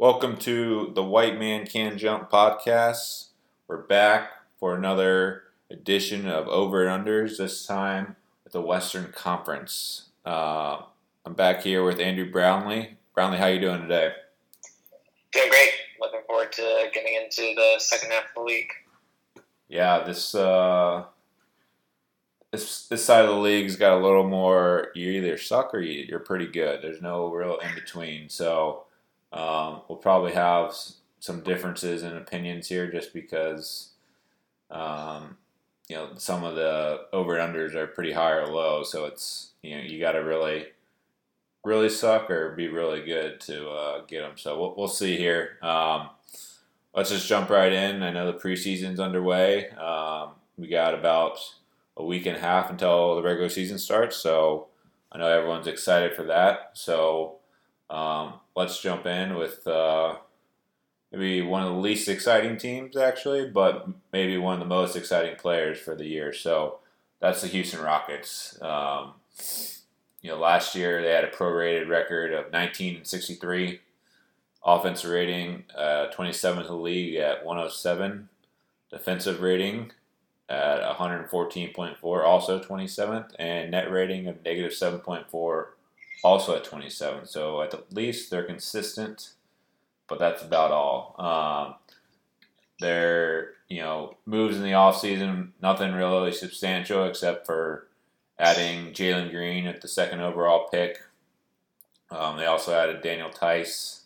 Welcome to the White Man Can Jump podcast. We're back for another edition of Over and Unders, this time at the Western Conference. Uh, I'm back here with Andrew Brownlee. Brownlee, how you doing today? Doing great. Looking forward to getting into the second half of the league. Yeah, this uh, this this side of the league's got a little more. You either suck or you, you're pretty good. There's no real in between. So um, we'll probably have some differences in opinions here, just because um, you know some of the over and unders are pretty high or low. So it's you know you got to really really suck or be really good to uh, get them. So we'll, we'll see here. Um, let's just jump right in. I know the preseason's underway. Um, we got about a week and a half until the regular season starts. So I know everyone's excited for that. So um, let's jump in with uh, maybe one of the least exciting teams, actually, but maybe one of the most exciting players for the year. So that's the Houston Rockets. Um, you know, last year they had a prorated record of 19 and 63, offensive rating uh, 27th in the league at 107, defensive rating at 114.4, also 27th, and net rating of negative 7.4, also at 27. So at the least they're consistent, but that's about all. Um, their you know moves in the offseason, nothing really substantial except for adding Jalen Green at the second overall pick. Um, they also added Daniel Theis.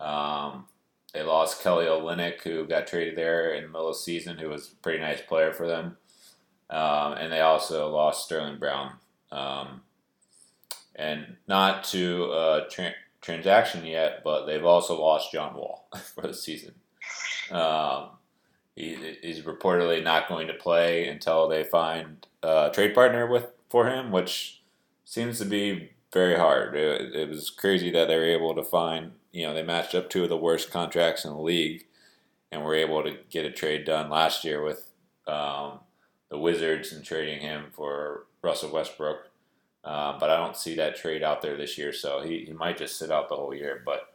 Um, they lost Kelly Olynyk, who got traded there in the middle of the season, who was a pretty nice player for them. Um, and they also lost Sterling Brown. Um, and not to a tra- transaction yet, but they've also lost John Wall for the season. Um, he, he's reportedly not going to play until they find a trade partner with for him, which seems to be very hard. It, it was crazy that they were able to find you know, they matched up two of the worst contracts in the league and were able to get a trade done last year with um, the Wizards and trading him for Russell Westbrook. Uh, but I don't see that trade out there this year, so he, he might just sit out the whole year. But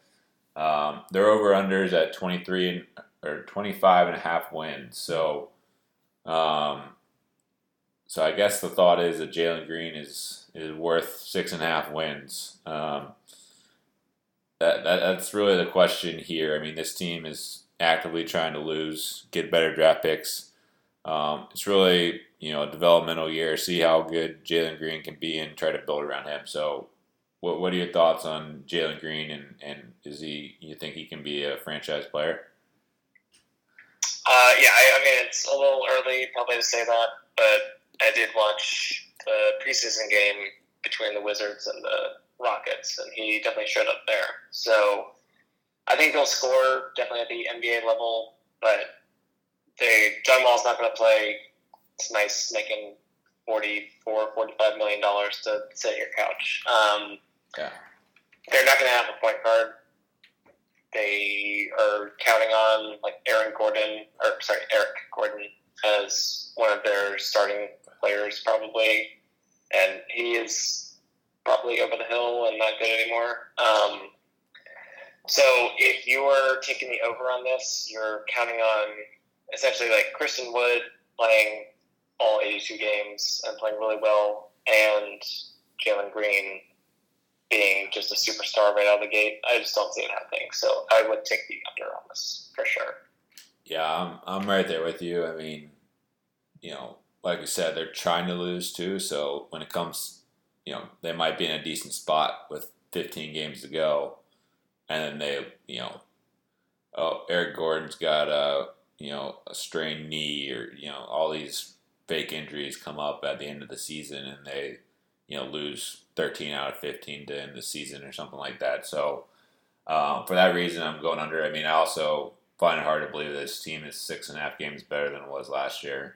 um, their over unders at 23 and, or 25 and a half wins. So, um, so I guess the thought is that Jalen Green is is worth six and a half wins. Um, that, that that's really the question here. I mean, this team is actively trying to lose, get better draft picks. Um, it's really you know a developmental year. See how good Jalen Green can be and try to build around him. So, what what are your thoughts on Jalen Green and and is he you think he can be a franchise player? Uh, yeah, I, I mean it's a little early probably to say that, but I did watch the preseason game between the Wizards and the Rockets, and he definitely showed up there. So I think he'll score definitely at the NBA level, but they John Wall's not going to play. It's nice making 44 45 million dollars to sit at your couch. Um, yeah. They're not going to have a point guard. They are counting on like Aaron Gordon, or sorry, Eric Gordon as one of their starting players probably, and he is probably over the hill and not good anymore. Um, so if you are taking the over on this, you're counting on essentially like Christian Wood playing all 82 games and playing really well, and Jalen Green being just a superstar right out of the gate. I just don't see it happening. So I would take the under on this for sure. Yeah, I'm, I'm right there with you. I mean, you know, like I said, they're trying to lose too. So when it comes you know, they might be in a decent spot with 15 games to go, and then they, you know, oh, Eric Gordon's got a, you know, a strained knee, or you know, all these fake injuries come up at the end of the season, and they, you know, lose 13 out of 15 to end the season or something like that. So, um, for that reason, I'm going under. I mean, I also find it hard to believe this team is six and a half games better than it was last year.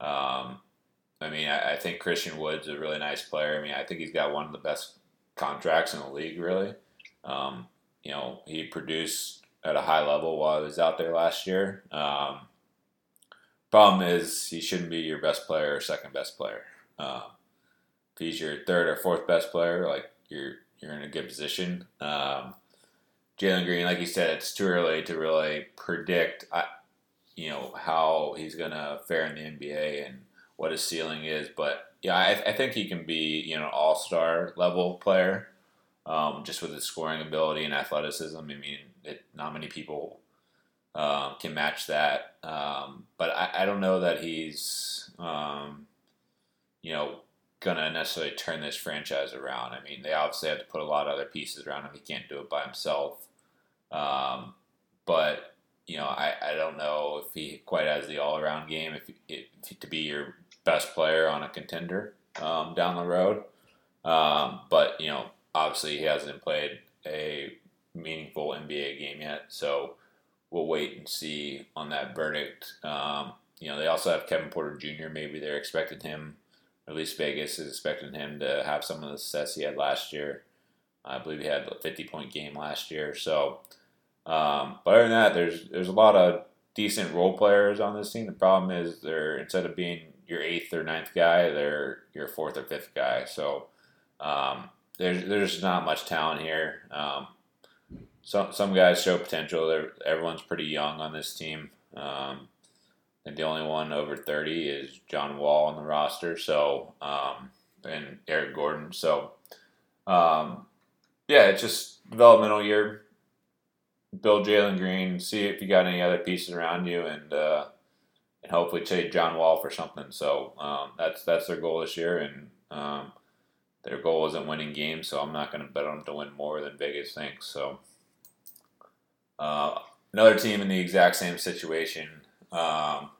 Um, I mean, I, I, think Christian Wood's is a really nice player. I mean, I think he's got one of the best contracts in the league, really. Um, you know, he produced at a high level while he was out there last year. Um, problem is, he shouldn't be your best player or second best player. Um, if he's your third or fourth best player, like you're you're in a good position. Um, Jalen Green, like you said, it's too early to really predict, uh, you know, how he's gonna fare in the NBA and what his ceiling is. But yeah, I, I think he can be, you know, all star level player, um, just with his scoring ability and athleticism. I mean, it, not many people um, can match that. Um, but I, I, don't know that he's, um, you know, gonna necessarily turn this franchise around. I mean, they obviously have to put a lot of other pieces around him. He can't do it by himself. Um, but you know, I, I don't know if he quite has the all around game. If, if, to be your best player on a contender um, down the road. Um, but you know, obviously he hasn't played a meaningful NBA game yet, so we'll wait and see on that verdict. Um, you know, they also have Kevin Porter Jr. Maybe they're expecting him, at least Vegas is expecting him to have some of the success he had last year. I believe he had a 50 point game last year. So, um, but other than that, there's there's a lot of decent role players on this team. The problem is they're instead of being your eighth or ninth guy, they're your fourth or fifth guy. So um, there's there's not much talent here. Um, some some guys show potential. They're, everyone's pretty young on this team. Um, the only one over 30 is John Wall on the roster. So um, and Eric Gordon. So um, yeah, it's just developmental year. Build Jalen Green. See if you got any other pieces around you, and uh, and hopefully trade John Wall for something. So um, that's that's their goal this year, and um, their goal isn't winning games. So I'm not going to bet on them to win more than Vegas thinks. So. Uh, another team in the exact same situation um,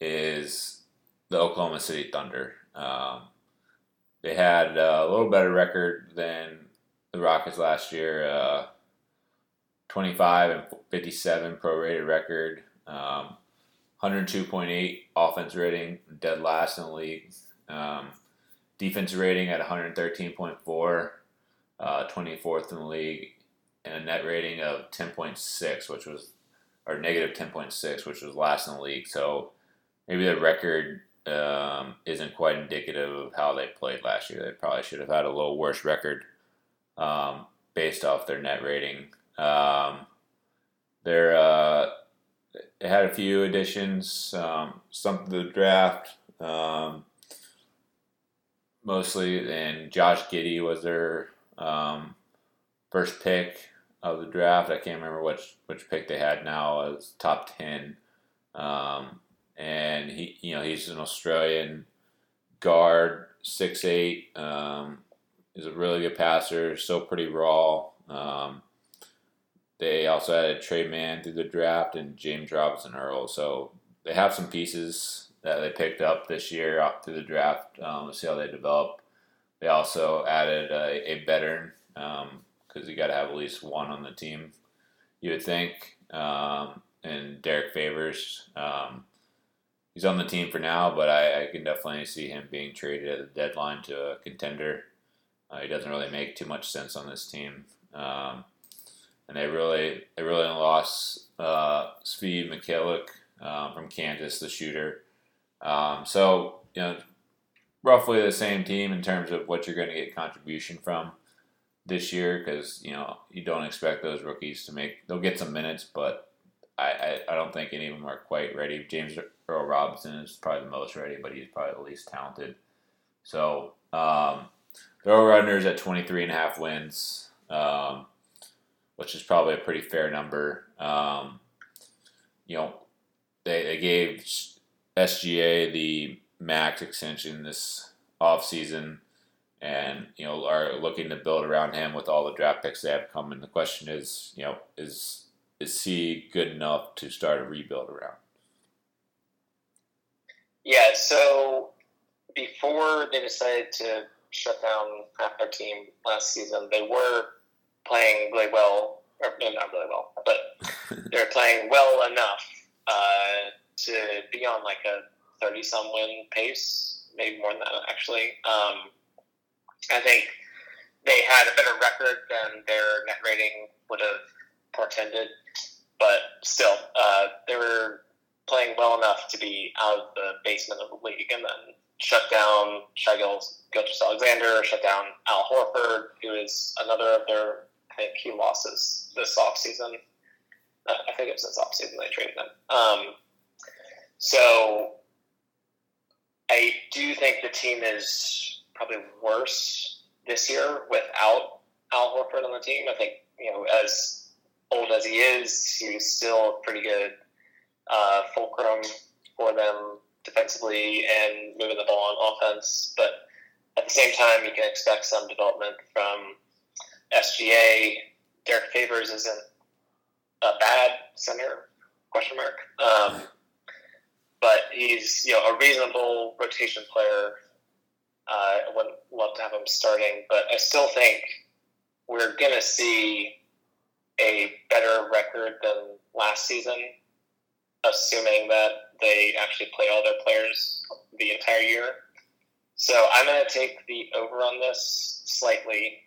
is the Oklahoma City Thunder. Um, they had a little better record than the Rockets last year. Uh, 25 and 57 prorated record. Um, 102.8 offense rating, dead last in the league. Um, defense rating at 113.4, uh, 24th in the league and a net rating of 10.6, which was or negative 10.6, which was last in the league. So maybe the record um, isn't quite indicative of how they played last year. They probably should have had a little worse record um, based off their net rating. Um, they're uh, they had a few additions, um, some the draft, um, mostly, and Josh Giddey was their um, first pick of the draft. I can't remember which which pick they had now as top ten. Um, and he, you know, he's an Australian guard, six eight. Um, he's a really good passer, still pretty raw. Um, they also added Tre Mann through the draft and James Robinson Earl. So they have some pieces that they picked up this year up through the draft. Um, we'll see how they develop. They also added a, a veteran, um, because you got to have at least one on the team. You would think. Um, and Derrick Favors, um, he's on the team for now, but I, I, can definitely see him being traded at the deadline to a contender. Uh, he doesn't really make too much sense on this team. Um, and they really they really lost uh, Svi Mykhailiuk um, from Kansas, the shooter. Um, so you know, roughly the same team in terms of what you're going to get contribution from this year because you know you don't expect those rookies to make. They'll get some minutes, but I, I, I don't think any of them are quite ready. James Earl Robinson is probably the most ready, but he's probably the least talented. So um, the runners at 23 and a half wins, um, which is probably a pretty fair number. Um, you know, they, they gave SGA the max extension this offseason and you know are looking to build around him with all the draft picks they have coming. The question is, you know, is is he good enough to start a rebuild around? Yeah. So before they decided to shut down half their team last season, they were playing really well, or no, not really well, but they're playing well enough uh, to be on like a thirty-some win pace, maybe more than that actually. Um, I think they had a better record than their net rating would have portended, but still, uh, they were playing well enough to be out of the basement of the league, and then shut down Shai Gilgeous Alexander, shut down Al Horford, who is another of their think he lost his this offseason. Uh, I think it was this offseason they traded him. Um, so I do think the team is probably worse this year without Al Horford on the team. I think, you know, as old as he is, he's still pretty good uh, fulcrum for them defensively and moving the ball on offense. But at the same time, you can expect some development from SGA. Derrick Favors isn't a bad center, question mark. Um, but he's you know a reasonable rotation player. Uh, I would love to have him starting, but I still think we're gonna see a better record than last season, assuming that they actually play all their players the entire year. So I'm gonna take the over on this slightly.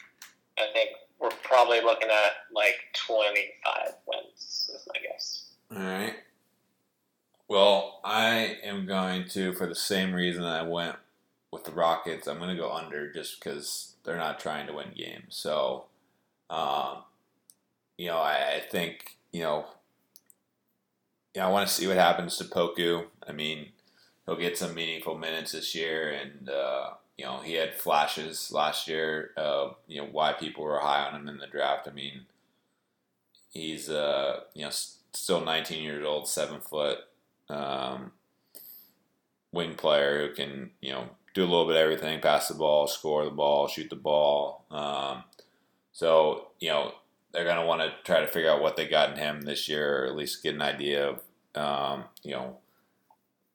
I think we're probably looking at like 25 wins. Is my guess. All right. Well, I am going to, for the same reason I went with the Rockets, I'm going to go under just because they're not trying to win games. So, um, you know, I, I think, you know, yeah, I want to see what happens to Poku. I mean, he'll get some meaningful minutes this year, and uh, you know, he had flashes last year. Uh, you know, why people were high on him in the draft. I mean, he's uh, you know still 19 years old, seven foot, um, wing player who can you know do a little bit of everything: pass the ball, score the ball, shoot the ball. Um, so you know they're gonna want to try to figure out what they got in him this year, or at least get an idea of um, you know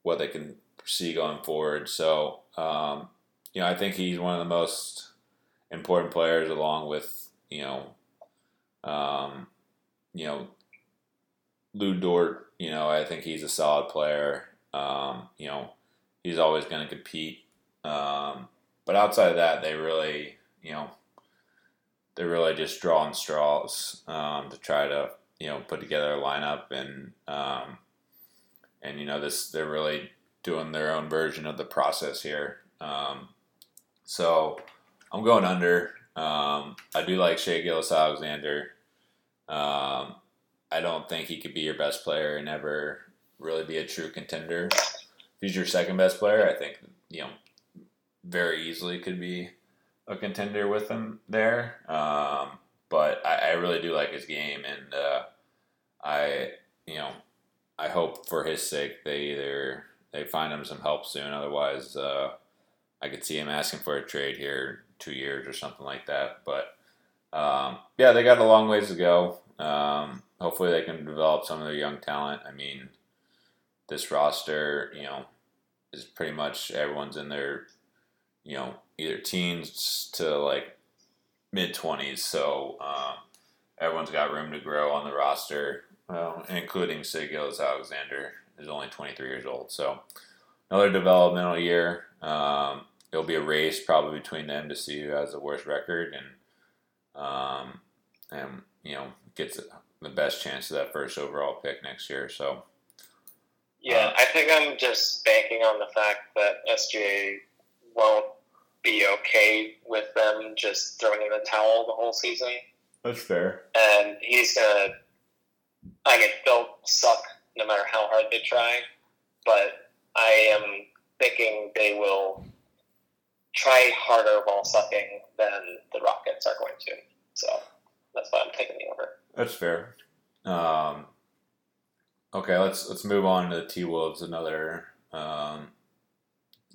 what they can see going forward. So um, you know I think he's one of the most important players, along with you know um, you know Lu Dort, you know, I think he's a solid player. Um, you know, he's always going to compete. Um, but outside of that, they really, you know, they're really just drawing straws um, to try to, you know, put together a lineup and, um, and you know, this they're really doing their own version of the process here. Um, so I'm going under. Um, I do like Shai Gilgeous Alexander. Um, I don't think he could be your best player and ever really be a true contender. If he's your second best player, I think you know very easily could be a contender with him there. Um, but I, I, really do like his game, and uh, I you know I hope for his sake they either they find him some help soon. Otherwise, uh, I could see him asking for a trade here two years or something like that. But um, yeah, they got a long ways to go. Um, hopefully they can develop some of their young talent. I mean, this roster, you know, is pretty much everyone's in their, you know, either teens to like mid twenties. So um, everyone's got room to grow on the roster, well, including Shai Gilgeous-Alexander is only 23 years old. So another developmental year. Um, it'll be a race probably between them to see who has the worst record and um, and you know gets the best chance of that first overall pick next year. So, yeah, I think I'm just banking on the fact that SGA won't be okay with them just throwing in the towel the whole season. That's fair. And he's gonna. I mean, they'll suck no matter how hard they try, but I am thinking they will try harder while sucking than the Rockets are going to. So that's why I'm taking the over. That's fair. Um, okay, let's let's move on to the T Wolves. Another, um,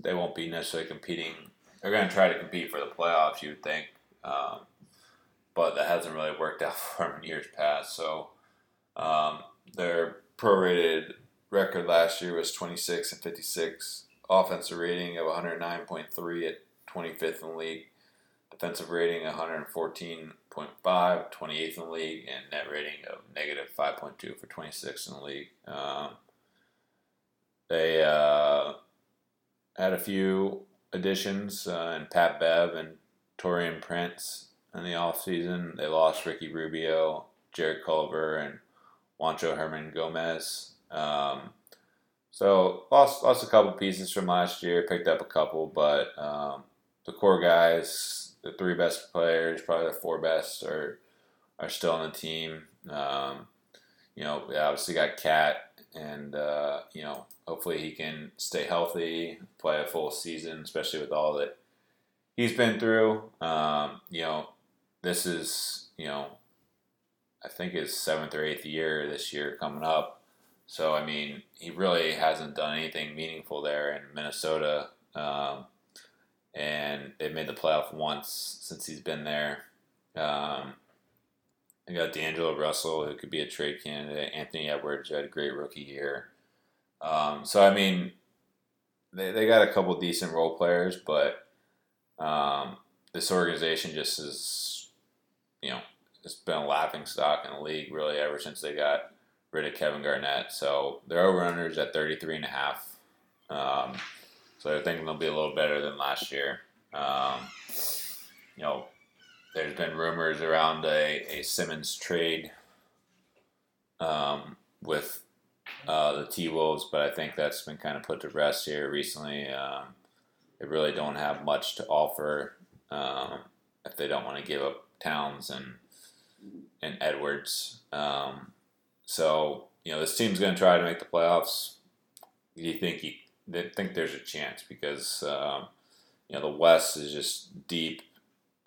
they won't be necessarily competing. They're going to try to compete for the playoffs, you would think, um, but that hasn't really worked out for them in years past. So um, their prorated record last year was 26 and 56. Offensive rating of 109.3 at 25th in the league. Defensive rating 114 6.5, 28th in the league, and net rating of negative 5.2 for 26th in the league. Um, they uh, had a few additions uh, in Pat Bev and Taurean Prince in the offseason. They lost Ricky Rubio, Jarrett Culver, and Juancho Hernangomez. Um, so lost lost a couple pieces from last year, picked up a couple, but um, the core guys the three best players, probably the four best, are are still on the team. Um, you know, we obviously got KAT, and uh, you know, hopefully he can stay healthy, play a full season, especially with all that he's been through. Um, you know, this is you know, I think his seventh or eighth year this year coming up. So I mean, he really hasn't done anything meaningful there in Minnesota. Um, and they made the playoff once since he's been there. Um, I got D'Angelo Russell, who could be a trade candidate. Anthony Edwards, who had a great rookie year. Um, so I mean, they they got a couple decent role players, but um, this organization just is, you know, it's been a laughing stock in the league really ever since they got rid of Kevin Garnett. So their over unders at 33 and a half. Um, so I think they'll be a little better than last year. Um, you know, there's been rumors around a, a Simmons trade um, with uh, the T Wolves, but I think that's been kind of put to rest here recently. Um, they really don't have much to offer um, if they don't want to give up Towns and and Edwards. Um, so you know this team's going to try to make the playoffs. Do you think you they think there's a chance because um, you know the West is just deep,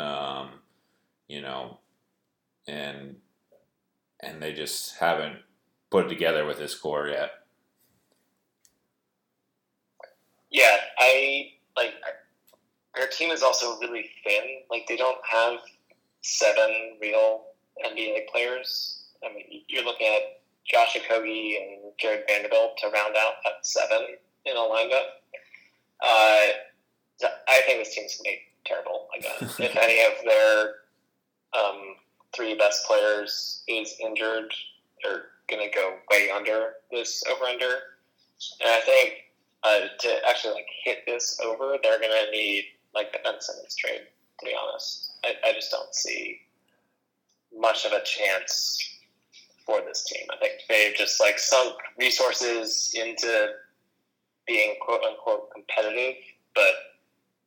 um, you know, and and they just haven't put it together with this core yet. Yeah, I like their team is also really thin. Like they don't have seven real NBA players. I mean, you're looking at Josh Okogie and Jarred Vanderbilt to round out that seven in a lineup. Uh, I think this team's going to be terrible again. if any of their um, three best players is injured, they're going to go way under this over under. And I think uh, to actually like hit this over, they're going to need like the Ben Simmons trade. To be honest, I, I just don't see much of a chance for this team. I think they've just like sunk resources into being quote unquote competitive, but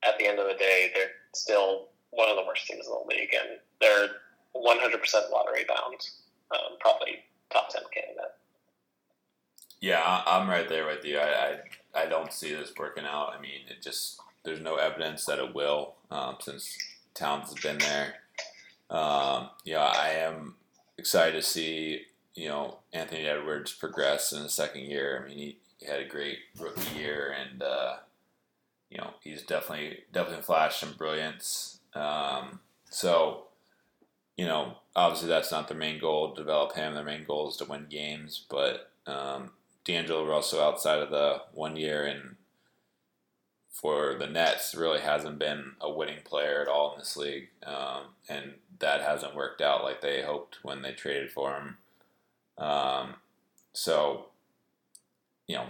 at the end of the day, they're still one of the worst teams in the league, and they're 100% lottery bound. Um, probably top 10 candidate. Yeah, I'm right there with you. I, I, I don't see this working out. I mean, it just there's no evidence that it will um, since Towns has been there. Um, yeah, I am excited to see you know Anthony Edwards progress in the second year. I mean, he, he had a great rookie year, and uh, you know he's definitely definitely flashed some brilliance. Um, so, you know, obviously that's not their main goal to develop him. Their main goal is to win games, but um, D'Angelo Russell outside of the one year and for the Nets really hasn't been a winning player at all in this league, um, and that hasn't worked out like they hoped when they traded for him. Um, so you know,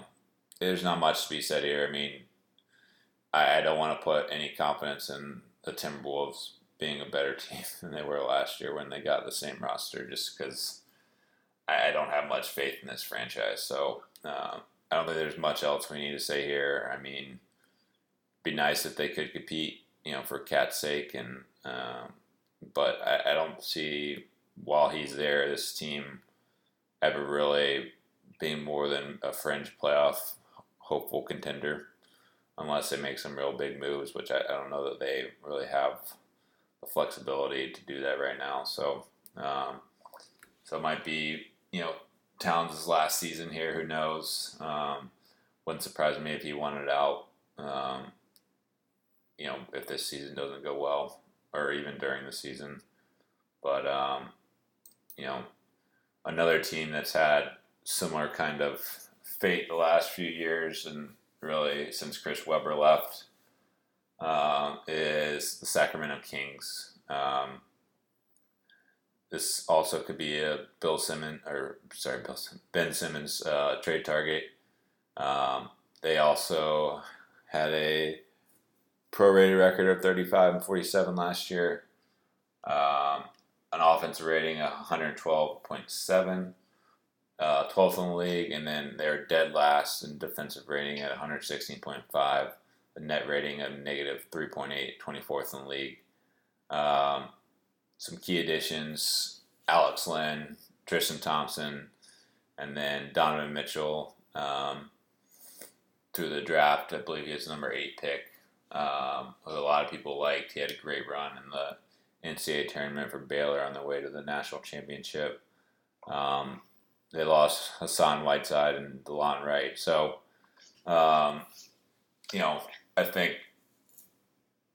there's not much to be said here. I mean, I, I don't want to put any confidence in the Timberwolves being a better team than they were last year when they got the same roster, just because I, don't have much faith in this franchise. So uh, I don't think there's much else we need to say here. I mean, be nice if they could compete, you know, for KAT's sake, and um, but I, I don't see while he's there this team ever really being more than a fringe playoff hopeful contender, unless they make some real big moves, which I, I don't know that they really have the flexibility to do that right now. So, um, so it might be you know Towns' last season here. Who knows? Um, wouldn't surprise me if he wanted out. Um, you know, if this season doesn't go well, or even during the season. But um, you know, another team that's had similar kind of fate the last few years, and really since Chris Webber left, um, is the Sacramento Kings. Um, this also could be a Bill Simmons, or sorry, Bill Ben Simmons uh, trade target. Um, they also had a prorated record of 35 and 47 last year. Um, an offensive rating of 112.7 uh, 12th in the league, and then they're dead last in defensive rating at 116.5, a net rating of negative 3.8, 24th in the league. Um, some key additions Alex Len, Tristan Thompson, and then Donovan Mitchell um, through the draft. I believe he was number eight pick. Um, a lot of people liked. He had a great run in the NCAA tournament for Baylor on the way to the national championship. Um, they lost Hassan Whiteside and Delon Wright. So, um, you know, I think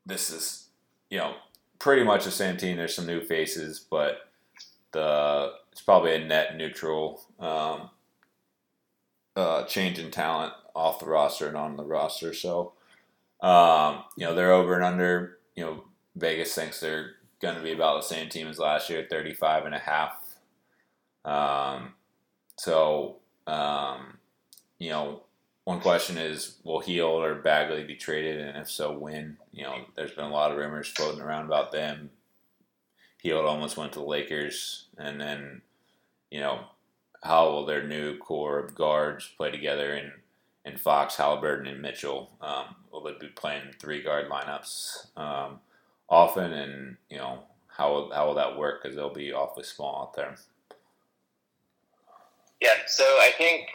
this is, you know, pretty much the same team. There's some new faces, but the it's probably a net neutral um, uh, change in talent off the roster and on the roster. So, um, you know, they're over and under. You know, Vegas thinks they're going to be about the same team as last year, 35 and a half. Um, so, um, you know, one question is, will Hield or Bagley be traded, and if so, when? You know, there's been a lot of rumors floating around about them. Hield almost went to the Lakers, and then, you know, how will their new core of guards play together in, in Fox, Halliburton, and Mitchell? Um, will they be playing three guard lineups um, often, and you know, how will, how will that work? Because they'll be awfully small out there. Yeah, so I think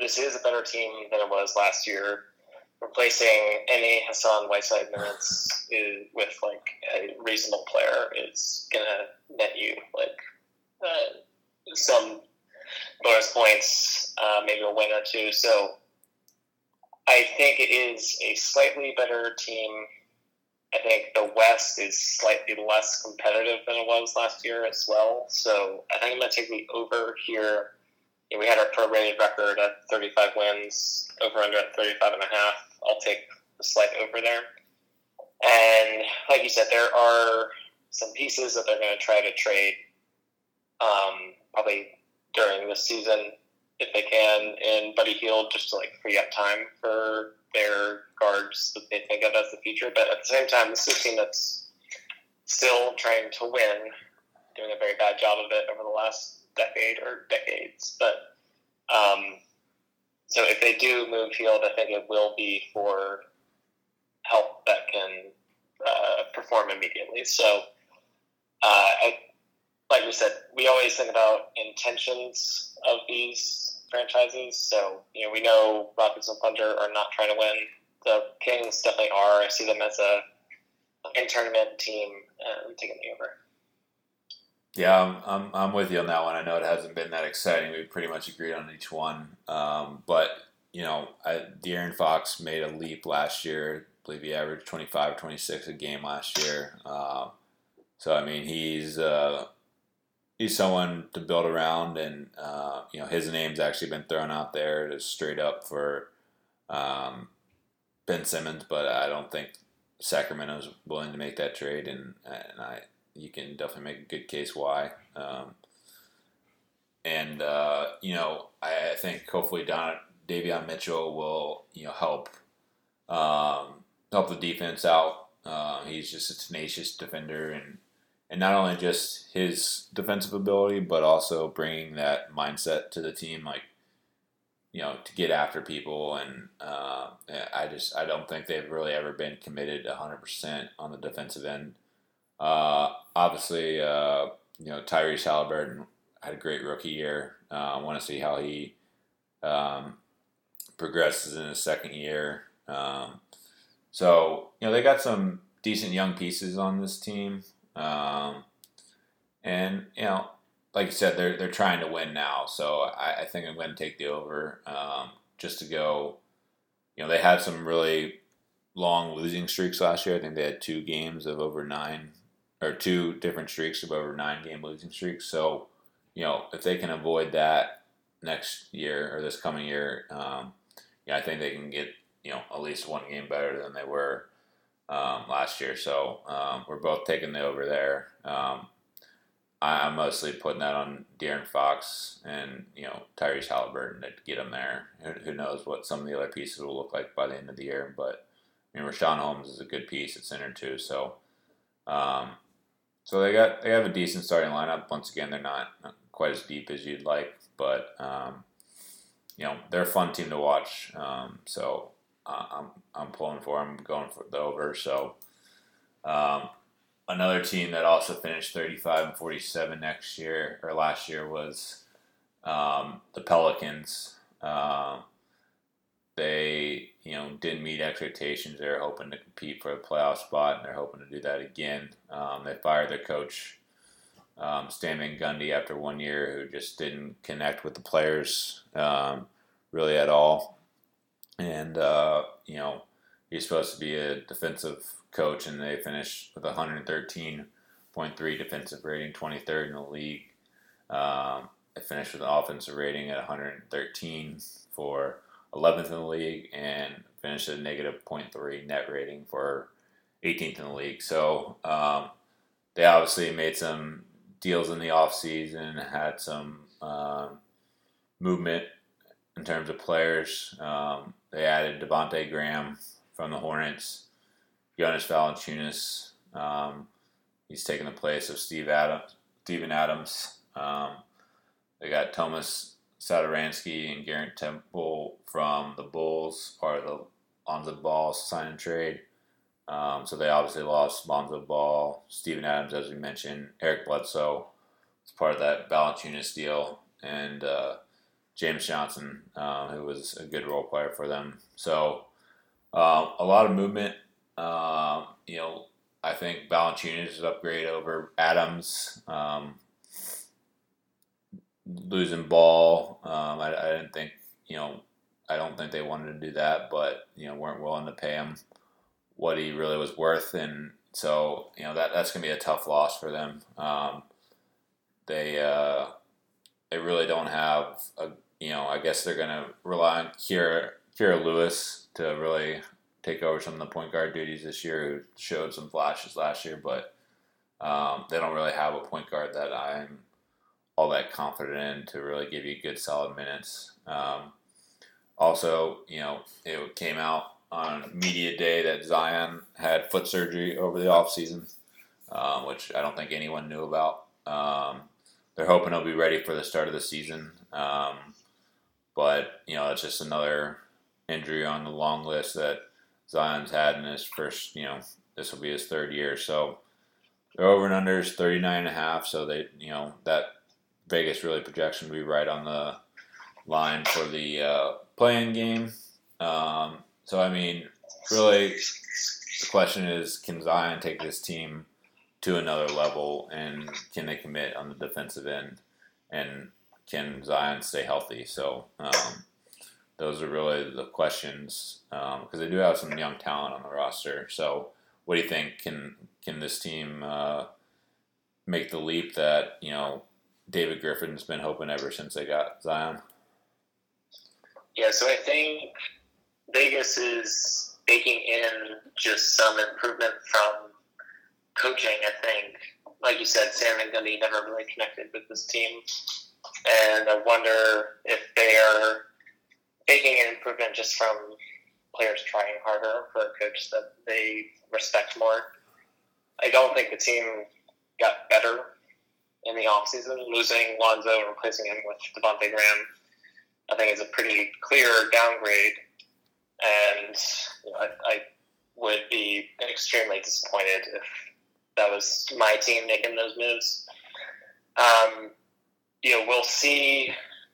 this is a better team than it was last year. Replacing any Hassan Whiteside minutes with like a reasonable player is gonna net you like uh, some bonus points, uh, maybe a win or two. So I think it is a slightly better team. I think the West is slightly less competitive than it was last year as well. So I think I'm to take the over here you know, we had our prorated record at 35 wins, over under at 35 and a half. I'll take the slight over there. And like you said, there are some pieces that they're going to try to trade um, probably during this season if they can in Buddy Hield just to like free up time for their guards that they think of as the future. But at the same time, this is a team that's still trying to win, doing a very bad job of it over the last decade or decades. But um, so if they do move Hield, I think it will be for help that can uh, perform immediately. So, uh, I, like we said, we always think about intentions of these franchises. So, you know, we know Rockets and Thunder are not trying to win. The Kings definitely are. I see them as a in tournament team. Uh, taking the over. Yeah, I'm, I'm, I'm with you on that one. I know it hasn't been that exciting. We pretty much agreed on each one. Um, but, you know, I, De'Aaron Fox made a leap last year. I believe he averaged 25 26 a game last year. Um, so, I mean, he's uh, he's someone to build around. And, uh, you know, his name's actually been thrown out there to straight up for um, Ben Simmons, but I don't think Sacramento's willing to make that trade. And, and I you can definitely make a good case why. Um, and uh, you know, I, I, think hopefully Don Davion Mitchell will you know help um, help the defense out. Uh, he's just a tenacious defender, and and not only just his defensive ability, but also bringing that mindset to the team, like you know, to get after people. And uh, I just I don't think they've really ever been committed 100% on the defensive end. Uh, obviously, uh, you know Tyrese Halliburton had a great rookie year. Uh, I want to see how he um, progresses in his second year. Um, so you know they got some decent young pieces on this team, um, and you know, like you said, they're they're trying to win now. So I, I think I'm going to take the over um, just to go. You know, they had some really long losing streaks last year. I think they had two games of over nine or two different streaks of over nine game losing streaks. So, you know, if they can avoid that next year or this coming year, um, yeah, I think they can get you know at least one game better than they were um, last year. So um, we're both taking the over there. Um, I'm mostly putting that on De'Aaron Fox and you know Tyrese Halliburton to get them there. Who knows what some of the other pieces will look like by the end of the year? But I mean, Richaun Holmes is a good piece at center too. So um, so they got they have a decent starting lineup. Once again, they're not, quite as deep as you'd like, but um, you know they're a fun team to watch. Um, so uh, I'm I'm pulling for them, going for the over. So um, another team that also finished 35 and 47 next year or last year was um, the Pelicans. Uh, they, you know, didn't meet expectations. They were hoping to compete for a playoff spot, and they're hoping to do that again. Um, they fired their coach, um, Stan Van Gundy, after one year, who just didn't connect with the players um, really at all. And uh, you know, he's supposed to be a defensive coach, and they finished with 113.3 defensive rating, 23rd in the league. Um, they finished with an offensive rating at 113 for 11th in the league and finished at a negative 0.3 net rating for 18th in the league. So um, they obviously made some deals in the offseason, and had some um, movement in terms of players. Um, they added Devonte Graham from the Hornets, Jonas Valanciunas. Um, he's taking the place of Steve Adams, Steven Adams. Um, they got Thomas Satoransky and Garrett Temple from the Bulls, part of the Lonzo Ball sign and trade. Um, so they obviously lost Lonzo Ball, Steven Adams, as we mentioned, Eric Bledsoe was part of that Valanciunas deal, and uh, James Johnson, uh, who was a good role player for them. So uh, a lot of movement. Um, you know, I think Valanciunas is upgrade over Adams. Um, losing ball. Um, I, I, didn't think, you know, I don't think they wanted to do that, but you know, weren't willing to pay him what he really was worth, and so you know that that's gonna be a tough loss for them. Um, they uh, they really don't have a, you know, I guess they're gonna rely on Kira Kira Lewis to really take over some of the point guard duties this year, who showed some flashes last year, but um, they don't really have a point guard that I'm all that confident in to really give you good solid minutes. Um, also, you know, it came out on media day that Zion had foot surgery over the offseason, um, which I don't think anyone knew about. Um, they're hoping he'll be ready for the start of the season. Um, but, you know, it's just another injury on the long list that Zion's had in his first, you know, this will be his third year. So they're over and under is 39 and a half. So they, you know, that Vegas really projection to be right on the line for the uh, play-in game. Um, so I mean, really, the question is, can Zion take this team to another level, and can they commit on the defensive end, and can Zion stay healthy? So um, those are really the questions because um, they do have some young talent on the roster. So what do you think? Can can this team uh, make the leap that you know David Griffin's been hoping ever since they got Zion. Yeah, so I think Vegas is baking in just some improvement from coaching. I think, like you said, Stan Van Gundy never really connected with this team, and I wonder if they are baking in improvement just from players trying harder for a coach that they respect more. I don't think the team got better in the offseason. Losing Lonzo and replacing him with Devonte Graham, I think is a pretty clear downgrade. And you know, I, I would be extremely disappointed if that was my team making those moves. Um, you know, we'll see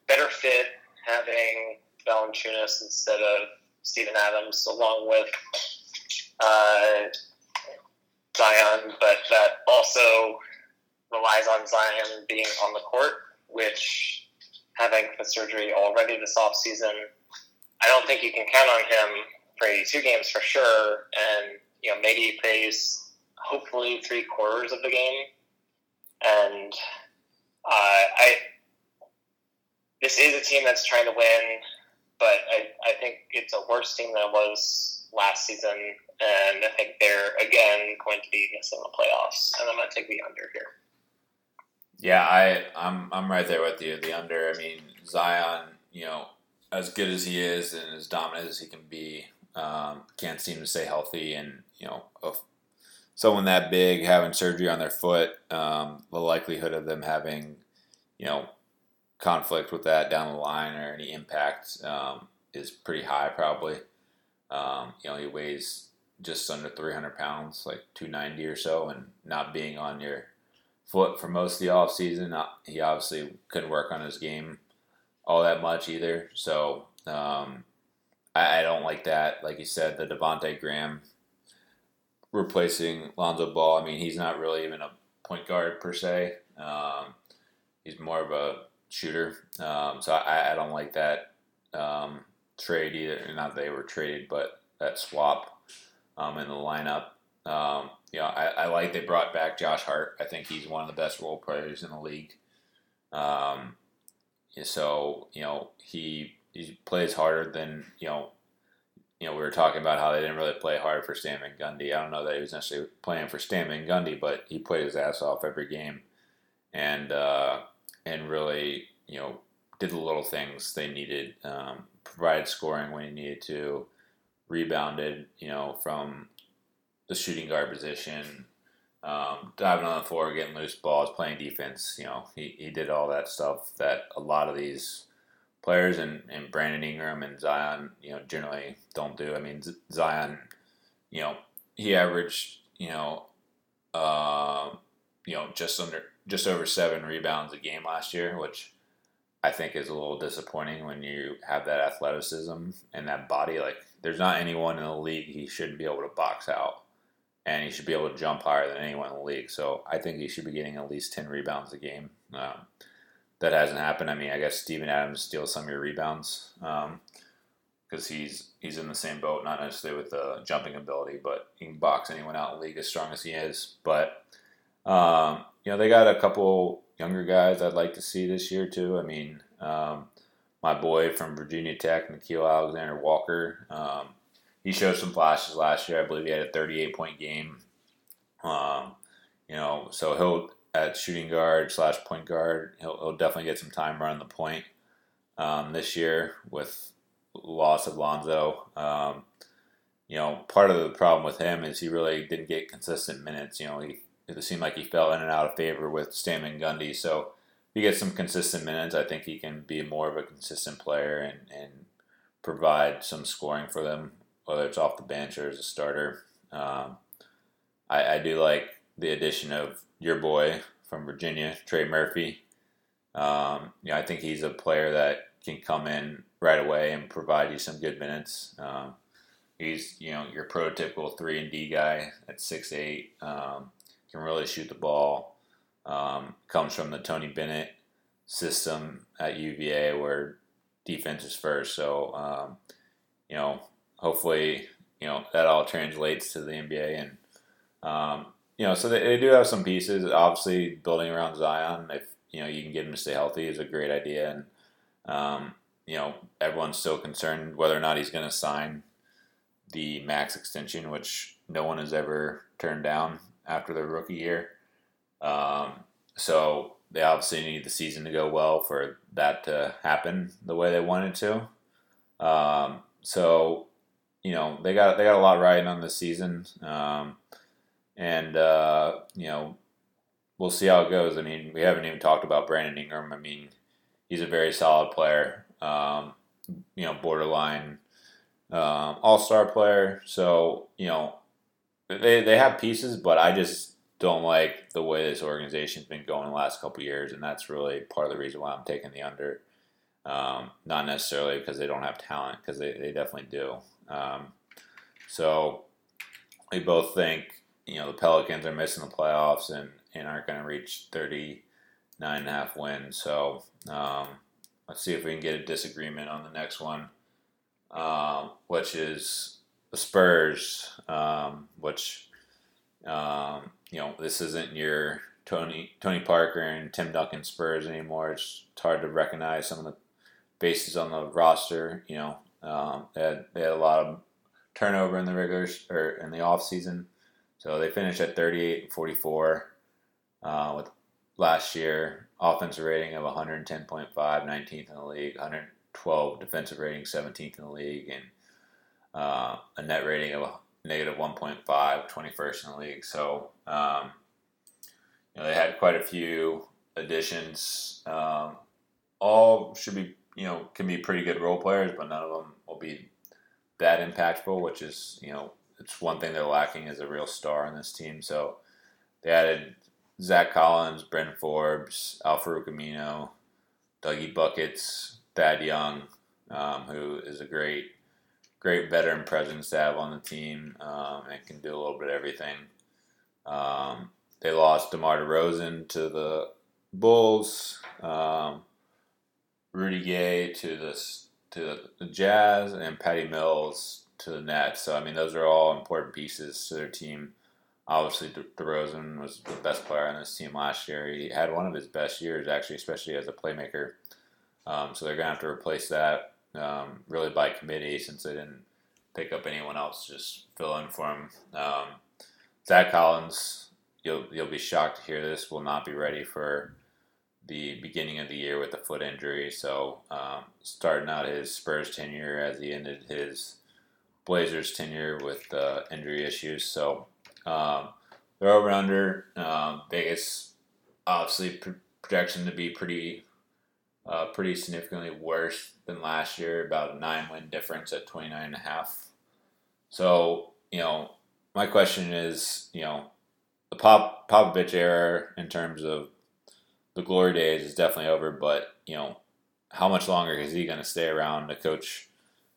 better fit having Valanciunas instead of Steven Adams, along with uh, Zion, but that also relies on Zion being on the court, which having the surgery already this off season, I don't think you can count on him for 82 games for sure. And you know maybe he plays hopefully three quarters of the game. And uh, I this is a team that's trying to win, but I, I think it's a worse team than it was last season. And I think they're again going to be missing the playoffs. And I'm going to take the under here. Yeah, I I'm I'm right there with you. The under. I mean, Zion. You know, as good as he is and as dominant as he can be, um, can't seem to stay healthy. And you know, someone that big having surgery on their foot, um, the likelihood of them having, you know, conflict with that down the line or any impact um, is pretty high, probably. Um, you know, he weighs just under 300 pounds, like 290 or so, and not being on your foot for most of the off season. He obviously couldn't work on his game all that much either. So um, I, I, don't like that. Like you said, the Devonte Graham replacing Lonzo Ball. I mean, he's not really even a point guard per se. Um, he's more of a shooter. Um, so I, I, don't like that um, trade either. Not that they were traded, but that swap um, in the lineup. You know, I, I, like they brought back Josh Hart. I think he's one of the best role players in the league. Um, so you know he he plays harder than you know. You know, we were talking about how they didn't really play hard for Stan Van Gundy. I don't know that he was necessarily playing for Stan Van Gundy, but he played his ass off every game, and uh, and really, you know, did the little things they needed, um, provided scoring when he needed to, rebounded, you know, from the shooting guard position, um, diving on the floor, getting loose balls, playing defense. You know, he, he did all that stuff that a lot of these players and, and Brandon Ingram and Zion, you know, generally don't do. I mean, Zion, you know, he averaged, you know, uh, you know, just under, just over seven rebounds a game last year, which I think is a little disappointing when you have that athleticism and that body. Like, there's not anyone in the league he shouldn't be able to box out and he should be able to jump higher than anyone in the league. So I think he should be getting at least 10 rebounds a game. Um, that hasn't happened. I mean, I guess Steven Adams steals some of your rebounds because um, he's he's in the same boat, not necessarily with the jumping ability, but he can box anyone out in the league as strong as he is. But um, you know, they got a couple younger guys I'd like to see this year too. I mean, um, my boy from Virginia Tech, Nickeil Alexander Walker. He showed some flashes last year. I believe he had a 38 point game. Um, you know, so he'll at shooting guard slash point guard, he'll, he'll definitely get some time running the point um, this year with loss of Lonzo. Um, you know, part of the problem with him is he really didn't get consistent minutes. You know, he it seemed like he fell in and out of favor with Stan Van Gundy. So if he gets some consistent minutes, I think he can be more of a consistent player and, and provide some scoring for them whether it's off the bench or as a starter. Um, I, I, do like the addition of your boy from Virginia, Trey Murphy. Um, you know, I think he's a player that can come in right away and provide you some good minutes. Um, he's you know your prototypical three and D guy at six eight. Um, can really shoot the ball. Um, comes from the Tony Bennett system at UVA where defense is first. So um, you know hopefully, you know, that all translates to the NBA. And, um, you know, so they, they, do have some pieces. Obviously, building around Zion, if, you know, you can get him to stay healthy is a great idea. And, um, you know, everyone's still concerned whether or not he's going to sign the max extension, which no one has ever turned down after their rookie year. Um, so they obviously need the season to go well for that to happen the way they wanted to. Um, so you know they got they got a lot riding on this season, um, and uh, you know we'll see how it goes. I mean, we haven't even talked about Brandon Ingram. I mean, he's a very solid player. Um, you know, borderline um, all star player. So you know they they have pieces, but I just don't like the way this organization's been going the last couple years, and that's really part of the reason why I'm taking the under. Um, not necessarily because they don't have talent, because they, they definitely do. Um, so we both think you know the Pelicans are missing the playoffs and, and aren't going to reach 39 and a half wins. So um, let's see if we can get a disagreement on the next one, um, which is the Spurs, um, which um, you know this isn't your Tony Tony Parker and Tim Duncan Spurs anymore. It's, it's hard to recognize some of the bases on the roster. You know, um, they, had, they had a lot of turnover in the regular or in the off season, so they finished at 38 and 44 uh, with last year offensive rating of 110.5, 19th in the league, 112 defensive rating, 17th in the league, and uh, a net rating of negative 1.5, 21st in the league. So um, you know they had quite a few additions. Um, all should be you know, can be pretty good role players, but none of them will be that impactful, which is, you know, it's one thing they're lacking is a real star on this team. So they added Zach Collins, Bryn Forbes, Al-Farouq Aminu, Dougie Buckets, Thad Young, um, who is a great, great veteran presence to have on the team um, and can do a little bit of everything. Um, they lost DeMar DeRozan to the Bulls, um, Rudy Gay to the to the Jazz, and Patty Mills to the Nets. So I mean, those are all important pieces to their team. Obviously, De- DeRozan was the best player on this team last year. He had one of his best years, actually, especially as a playmaker. Um, so they're gonna have to replace that um, really by committee since they didn't pick up anyone else, just fill in for him. Um, Zach Collins, you'll you'll be shocked to hear this, will not be ready for the beginning of the year with a foot injury. So um, starting out his Spurs tenure as he ended his Blazers tenure with uh, injury issues. So um, they're over under Um, Vegas obviously projection to be pretty uh, pretty significantly worse than last year, about a nine win difference at 29 and a half. So, you know, my question is, you know, the Pop Popovich era in terms of the glory days is definitely over, but you know, how much longer is he going to stay around to coach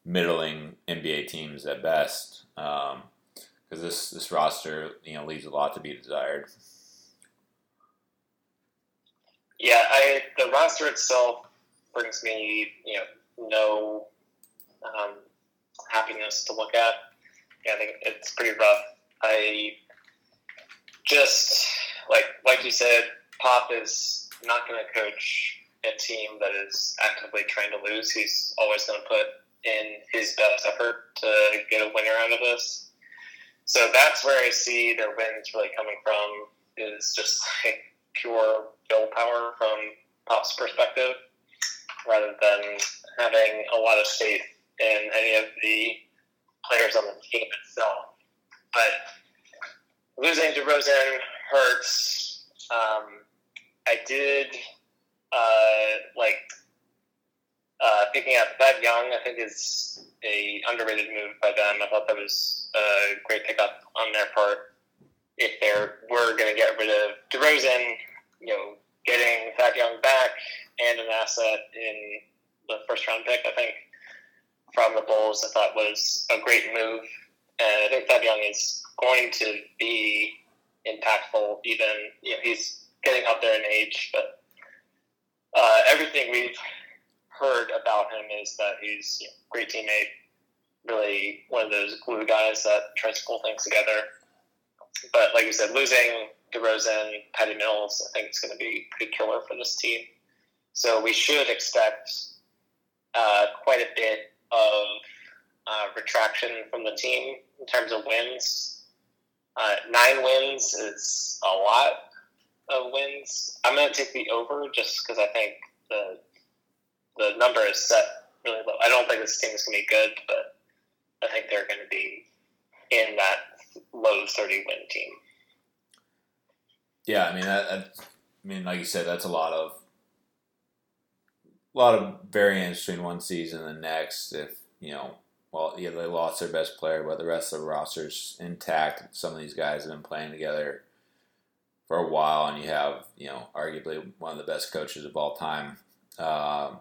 middling NBA teams at best? Because um, this this roster, you know, leaves a lot to be desired. Yeah, I the roster itself brings me, you know, no um, happiness to look at. Yeah, I think it's pretty rough. I just like like you said, Pop is not going to coach a team that is actively trying to lose. He's always going to put in his best effort to get a winner out of this. So that's where I see their wins really coming from is just like pure willpower from Pop's perspective, rather than having a lot of faith in any of the players on the team itself. But losing DeRozan hurts. Um, I did uh, like uh, picking up Thad Young. I think is a underrated move by them. I thought that was a great pickup on their part. If they were going to get rid of DeRozan, you know, getting Thad Young back and an asset in the first round pick, I think from the Bulls, I thought was a great move. And I think Thad Young is going to be impactful. Even you know, he's getting up there in age, but uh, everything we've heard about him is that he's a great teammate, really one of those glue guys that tries to pull things together. But like you said, losing DeRozan, Patty Mills, I think it's going to be pretty killer for this team. So we should expect uh, quite a bit of uh, retraction from the team in terms of wins. Uh, nine wins is a lot of wins. I'm going to take the over just because I think the the number is set really low. I don't think this team is going to be good, but I think they're going to be in that low 30 win team. Yeah, I mean that, that, I mean, like you said, that's a lot of a lot of variance between one season and the next. If you know, well, yeah, they lost their best player, but the rest of the roster's intact. Some of these guys have been playing together for a while, and you have you know arguably one of the best coaches of all time, um,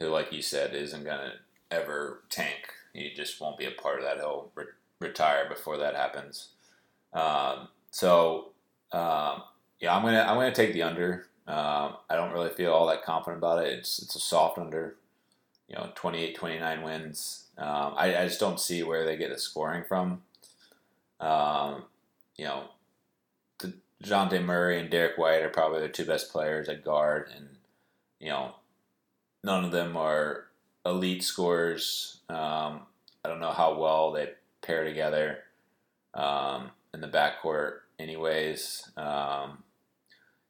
who, like you said, isn't gonna ever tank. He just won't be a part of that. He'll re- retire before that happens. Um, so um, yeah, I'm gonna I'm gonna take the under. Um, I don't really feel all that confident about it. It's it's a soft under. You know, 28, 29 wins. Um, I, I just don't see where they get the scoring from. You know, Dejounte Murray and Derrick White are probably the two best players at guard, and you know, none of them are elite scorers. Um, I don't know how well they pair together um, in the backcourt, anyways. Um,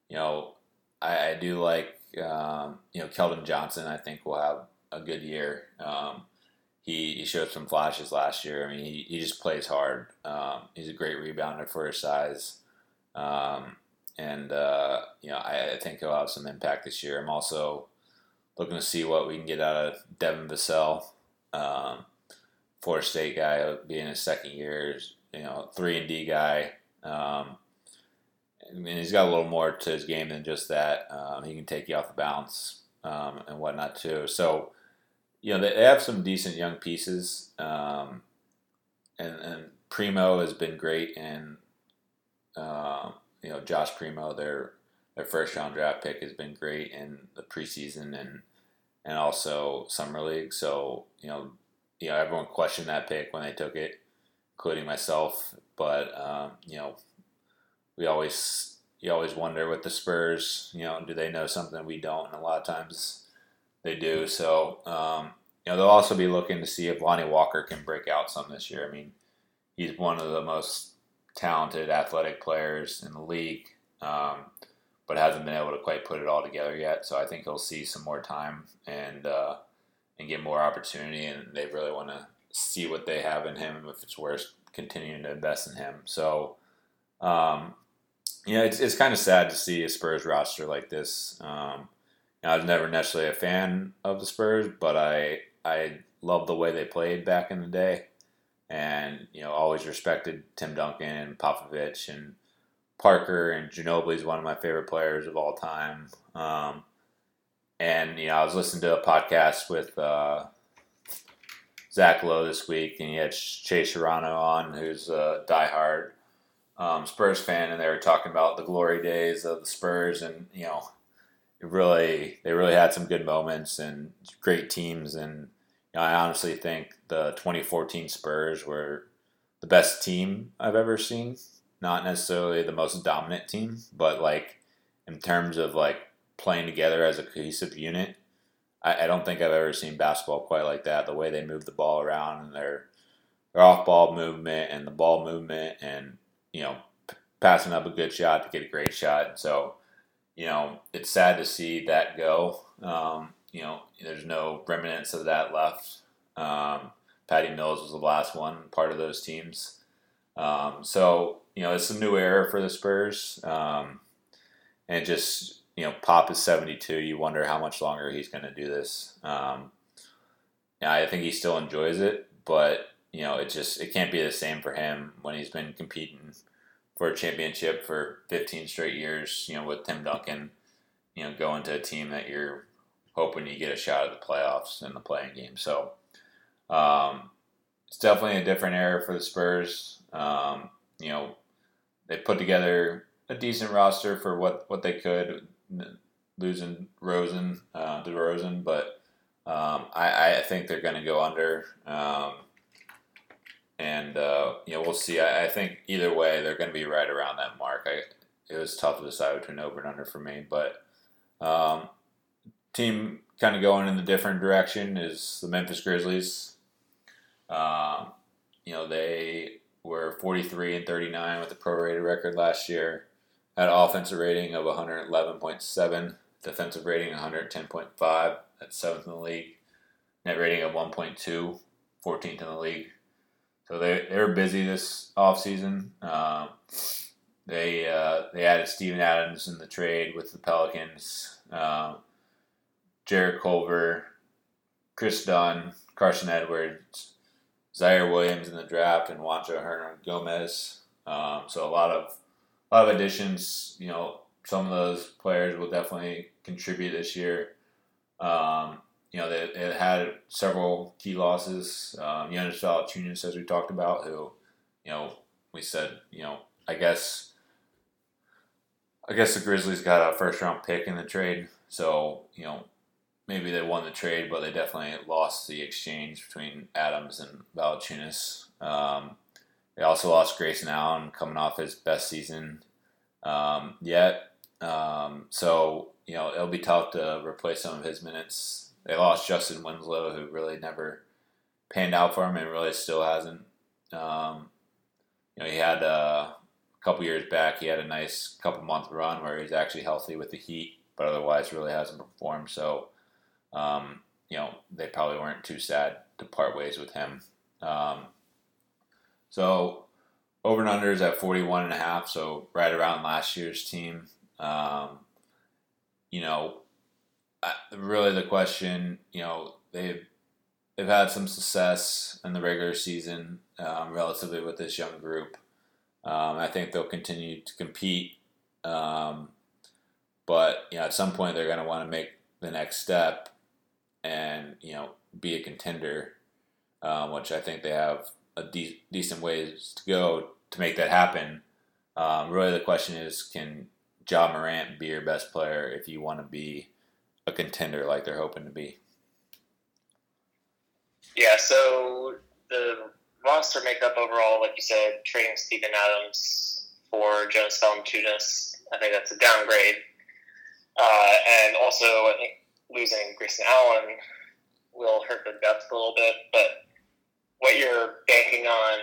you know, I, I do like um, you know Keldon Johnson. I think will have a good year. Um, he, he showed some flashes last year. I mean, he, he just plays hard. Um, he's a great rebounder for his size. Um, and, uh, you know, I, I, think he'll have some impact this year. I'm also looking to see what we can get out of Devin Vassell. Um, Florida State guy, being his second year, you know, three and D guy. Um, I mean, he's got a little more to his game than just that. Um, he can take you off the bounce um, and whatnot too. So, you know, they, have some decent young pieces, um, and, and Primo has been great, and uh, you know, Josh Primo, their their first round draft pick, has been great in the preseason and and also summer league. So, you know, you know, everyone questioned that pick when they took it, including myself. But um, you know, we always you always wonder with the Spurs, you know, do they know something we don't? And a lot of times they do. So, um, you know, they'll also be looking to see if Lonnie Walker can break out some this year. I mean, he's one of the most talented athletic players in the league, um, but hasn't been able to quite put it all together yet. So I think he'll see some more time and uh, and get more opportunity, and they really want to see what they have in him if it's worth continuing to invest in him. So. Um, you know, it's, it's kind of sad to see a Spurs roster like this. Um, you know, I was never necessarily a fan of the Spurs, but I I love the way they played back in the day, and you know, always respected Tim Duncan and Popovich and Parker and Ginobili is one of my favorite players of all time. Um, and you know, I was listening to a podcast with uh, Zach Lowe this week, and he had Shea Serrano on, who's a diehard um, Spurs fan, and they were talking about the glory days of the Spurs, and you know, really they really had some good moments and great teams, and you know, I honestly think the 2014 Spurs were the best team I've ever seen. Not necessarily the most dominant team, but like in terms of like playing together as a cohesive unit, I, I don't think I've ever seen basketball quite like that. The way they move the ball around and their their off ball movement and the ball movement and you know, p- passing up a good shot to get a great shot. So, you know, it's sad to see that go. Um, you know, there's no remnants of that left. Um, Patty Mills was the last one, part of those teams. Um, so, you know, it's a new era for the Spurs. Um, and just, you know, Pop is 72. You wonder how much longer he's going to do this. Um, I think he still enjoys it, but you know, it just it can't be the same for him when he's been competing for a championship for 15 straight years. You know, with Tim Duncan, you know, going to a team that you're hoping you get a shot at the playoffs in the play-in game. So um, it's definitely a different era for the Spurs. Um, you know, they put together a decent roster for what what they could, losing Rosen, uh, DeRozan, but um, I, I think they're going to go under. Um, and uh, you know we'll see. I, I, think either way they're going to be right around that mark. I, it was tough to decide between over and under for me, but um, team kind of going in the different direction is the Memphis Grizzlies. Um, you know they were 43 and 39 with a prorated record last year. Had an offensive rating of 111.7, defensive rating 110.5. That's seventh in the league. Net rating of 1.2, 14th in the league. So they they were busy this offseason. Um, they uh, they added Steven Adams in the trade with the Pelicans. Um, Jarrett Culver, Kris Dunn, Carson Edwards, Ziaire Williams in the draft, and Juancho Hernangomez. Um, so a lot of a lot of additions. You know, some of those players will definitely contribute this year. Um, you know, they, they had several key losses. Um, Jonas Valanciunas, as we talked about, who, you know, we said, you know, I guess, I guess the Grizzlies got a first round pick in the trade, so you know, maybe they won the trade, but they definitely lost the exchange between Adams and Valanciunas. Um, they also lost Grayson Allen coming off his best season um, yet. Um, so, you know, it'll be tough to replace some of his minutes they lost Justise Winslow, who really never panned out for him and really still hasn't. Um, you know, he had uh, a couple years back, he had a nice couple month run where he's actually healthy with the Heat, but otherwise really hasn't performed. So, um, you know, they probably weren't too sad to part ways with him. Um, so, over and under is at 41 and a half, so right around last year's team. Um, you know, really the question, you know, they they've had some success in the regular season, um, relatively with this young group. Um, I think they'll continue to compete, um, but you know, at some point they're going to want to make the next step and you know be a contender, um, which I think they have a de- decent ways to go to make that happen. Um, really, the question is, can Ja Morant be your best player if you want to be a contender like they're hoping to be? Yeah, so the roster makeup overall, like you said, trading Steven Adams for Jonas Valanciunas, I think that's a downgrade. Uh, and also, I think losing Grayson Allen will hurt the depth a little bit. But what you're banking on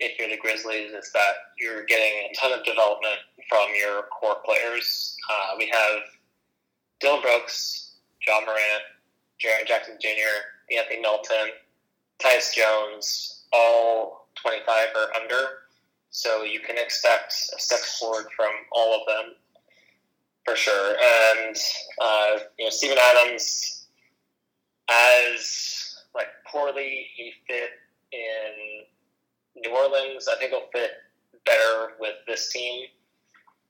if you're the Grizzlies is that you're getting a ton of development from your core players. Uh, we have Dillon Brooks, Ja Morant, Jaren Jackson Jr., Anthony Melton, Tyus Jones, all 25 or under. So you can expect a step forward from all of them for sure. And uh, you know, Steven Adams, as like poorly he fit in New Orleans, I think he'll fit better with this team,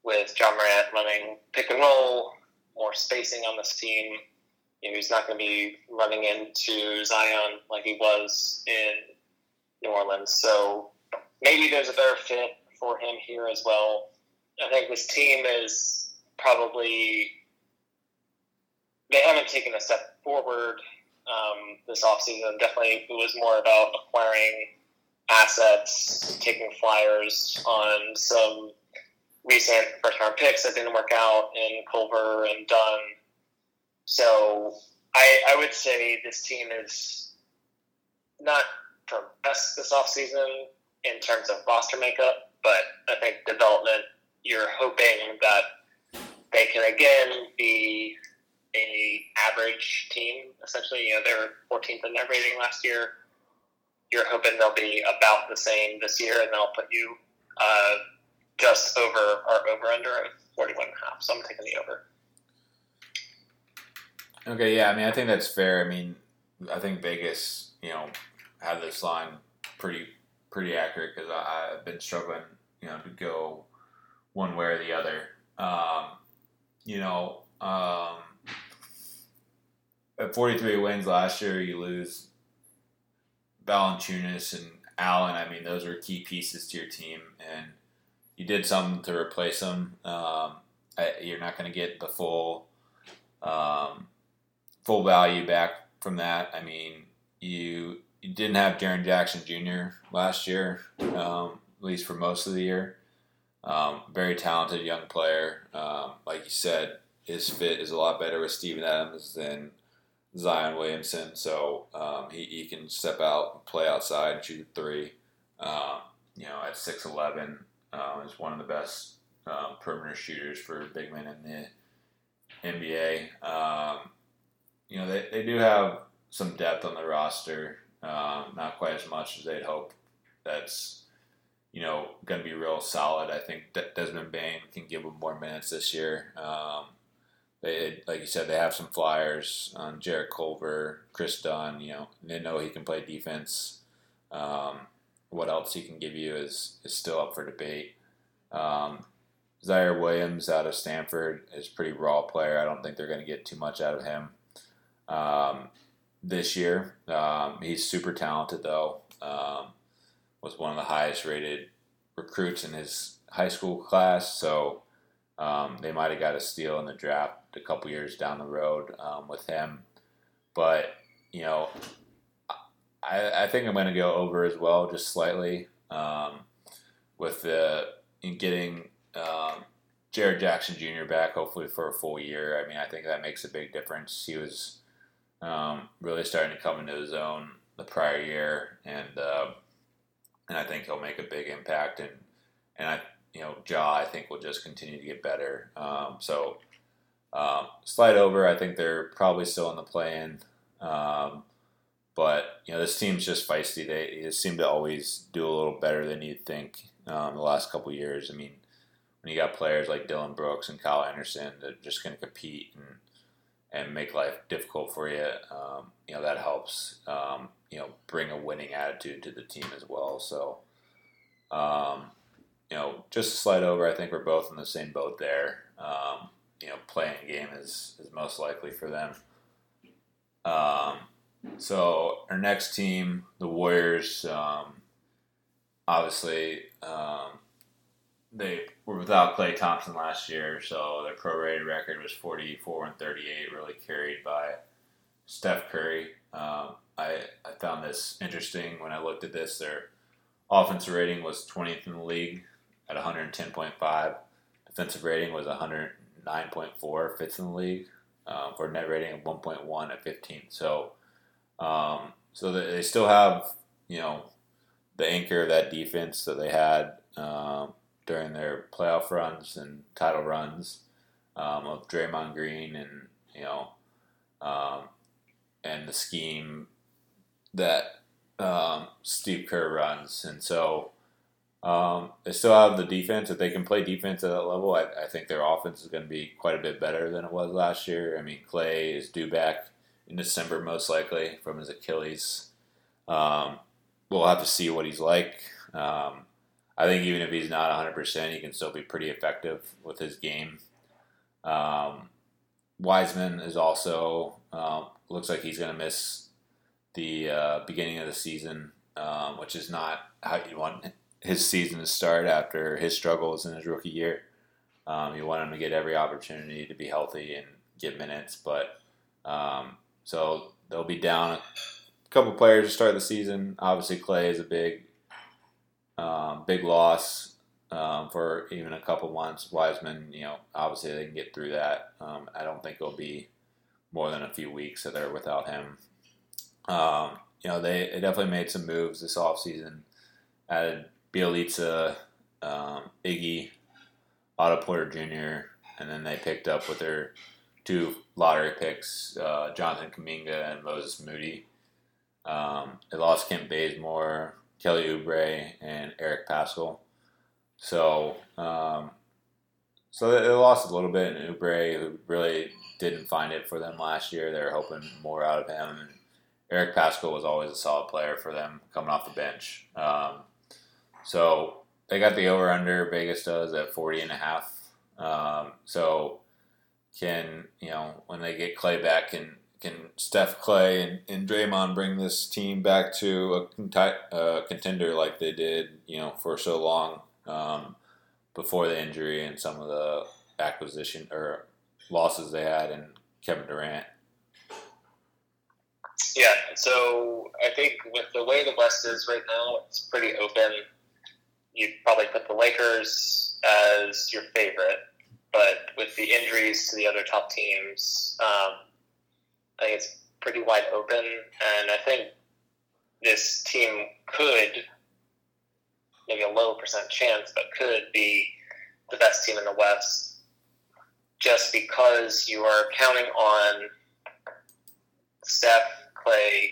with Ja Morant running pick and roll, more spacing on this team. You know, he's not going to be running into Zion like he was in New Orleans. So maybe there's a better fit for him here as well. I think this team is probably they haven't taken a step forward um, this offseason. Definitely, it was more about acquiring assets, taking flyers on some recent first round picks that didn't work out in Culver and Dunn. So I, I would say this team is not progressed this offseason in terms of roster makeup, but I think development, you're hoping that they can again be a average team. Essentially, you know, they were 14th in their rating last year. You're hoping they'll be about the same this year, and they'll put you uh, just over or over under of 41 and a half. So I'm taking the over. Okay, yeah, I mean, I think that's fair. I mean, I think Vegas, you know, had this line pretty pretty accurate because I've been struggling, you know, to go one way or the other. Um, you know, um, at 43 wins last year, you lose Valanciunas and Allen. I mean, those were key pieces to your team, and you did something to replace them. Um, you're not going to get the full um, full value back from that. I mean, you you didn't have Jaren Jackson Jr. last year, um, at least for most of the year. Um, very talented young player. Um, like you said, his fit is a lot better with Steven Adams than Zion Williamson. So um, he, he can step out, and play outside, and shoot three. Um, you know, at 6'11, um, is one of the best um, perimeter shooters for big men in the NBA. Um, you know, they, they do have some depth on the roster, not quite as much as they'd hope. That's you know going to be real solid. I think Desmond Bane can give them more minutes this year. Um, they, like you said, they have some flyers on Jarrett Culver, Kris Dunn. You know, they know he can play defense. Um, what else he can give you is is still up for debate. Um, Ziaire Williams out of Stanford is pretty raw player. I don't think they're going to get too much out of him um, this year. Um, he's super talented, though. Was one of the highest rated recruits in his high school class, so um, they might have got a steal in the draft a couple years down the road um, with him. But you know, I, I think I'm going to go over as well, just slightly, um, with the in getting um, Jaren Jackson Jr. back, hopefully for a full year. I mean, I think that makes a big difference. He was um, really starting to come into his own the prior year, and uh, and I think he'll make a big impact. And and I you know Ja I think will just continue to get better. Um, so um, slide over. I think they're probably still in the play-in. Um, but you know this team's just feisty. They, they, seem to always do a little better than you'd think um, the last couple years. I mean, when you got players like Dillon Brooks and Kyle Anderson that are just going to compete and and make life difficult for you, um, you know that helps. You know, bring a winning attitude to the team as well. So, um, you know, just a slight over. I think we're both in the same boat there. Um, you know, play-in game is is most likely for them. Um, so our next team, the Warriors, um, obviously um, they were without Klay Thompson last year, so their prorated record was 44 and 38, really carried by Steph Curry. Um, I, I found this interesting when I looked at this. Their offensive rating was 20th in the league at 110.5. Defensive rating was 109.4, fifth in the league, um, for a net rating of 1.1 at 15. So, um, so they still have, you know, the anchor of that defense that they had um, during their playoff runs and title runs um, of Draymond Green and you know um, and the scheme that um, Steve Kerr runs, and so um, they still have the defense. If they can play defense at that level, I, I think their offense is going to be quite a bit better than it was last year. I mean, Klay is due back in December most likely from his Achilles. Um, we'll have to see what he's like. Um, I think even if he's not 100%, he can still be pretty effective with his game. Um, Wiseman is also um, looks like he's going to miss the uh, beginning of the season, um, which is not how you want his season to start after his struggles in his rookie year. Um, you want him to get every opportunity to be healthy and get minutes, but um, so they'll be down a couple players to start the season. Obviously, Klay is a big, um, big loss um, for even a couple months. Wiseman, you know, obviously they can get through that. Um, I don't think it'll be more than a few weeks that they're without him. Um, you know, they, they definitely made some moves this offseason. Added Bjelica, um, Iggy, Otto Porter Jr., and then they picked up with their two lottery picks, uh, Jonathan Kuminga and Moses Moody. Um, they lost Kent Bazemore, Kelly Oubre, and Eric Paschall. So, um, so they, lost a little bit in Oubre, who really didn't find it for them last year. They were hoping more out of him. Eric Paschall was always a solid player for them coming off the bench. Um, so they got the over under. Vegas does at 40 and a half. Um, so can you know when they get Klay back, can can Steph Klay and, and Draymond bring this team back to a uh, contender like they did, you know, for so long um, before the injury and some of the acquisition or losses they had and Kevin Durant? Yeah, so I think with the way the West is right now, it's pretty open. You'd probably put the Lakers as your favorite, but with the injuries to the other top teams, um, I think it's pretty wide open. And I think this team could, maybe a low percent chance, but could be the best team in the West just because you are counting on Steph, Klay,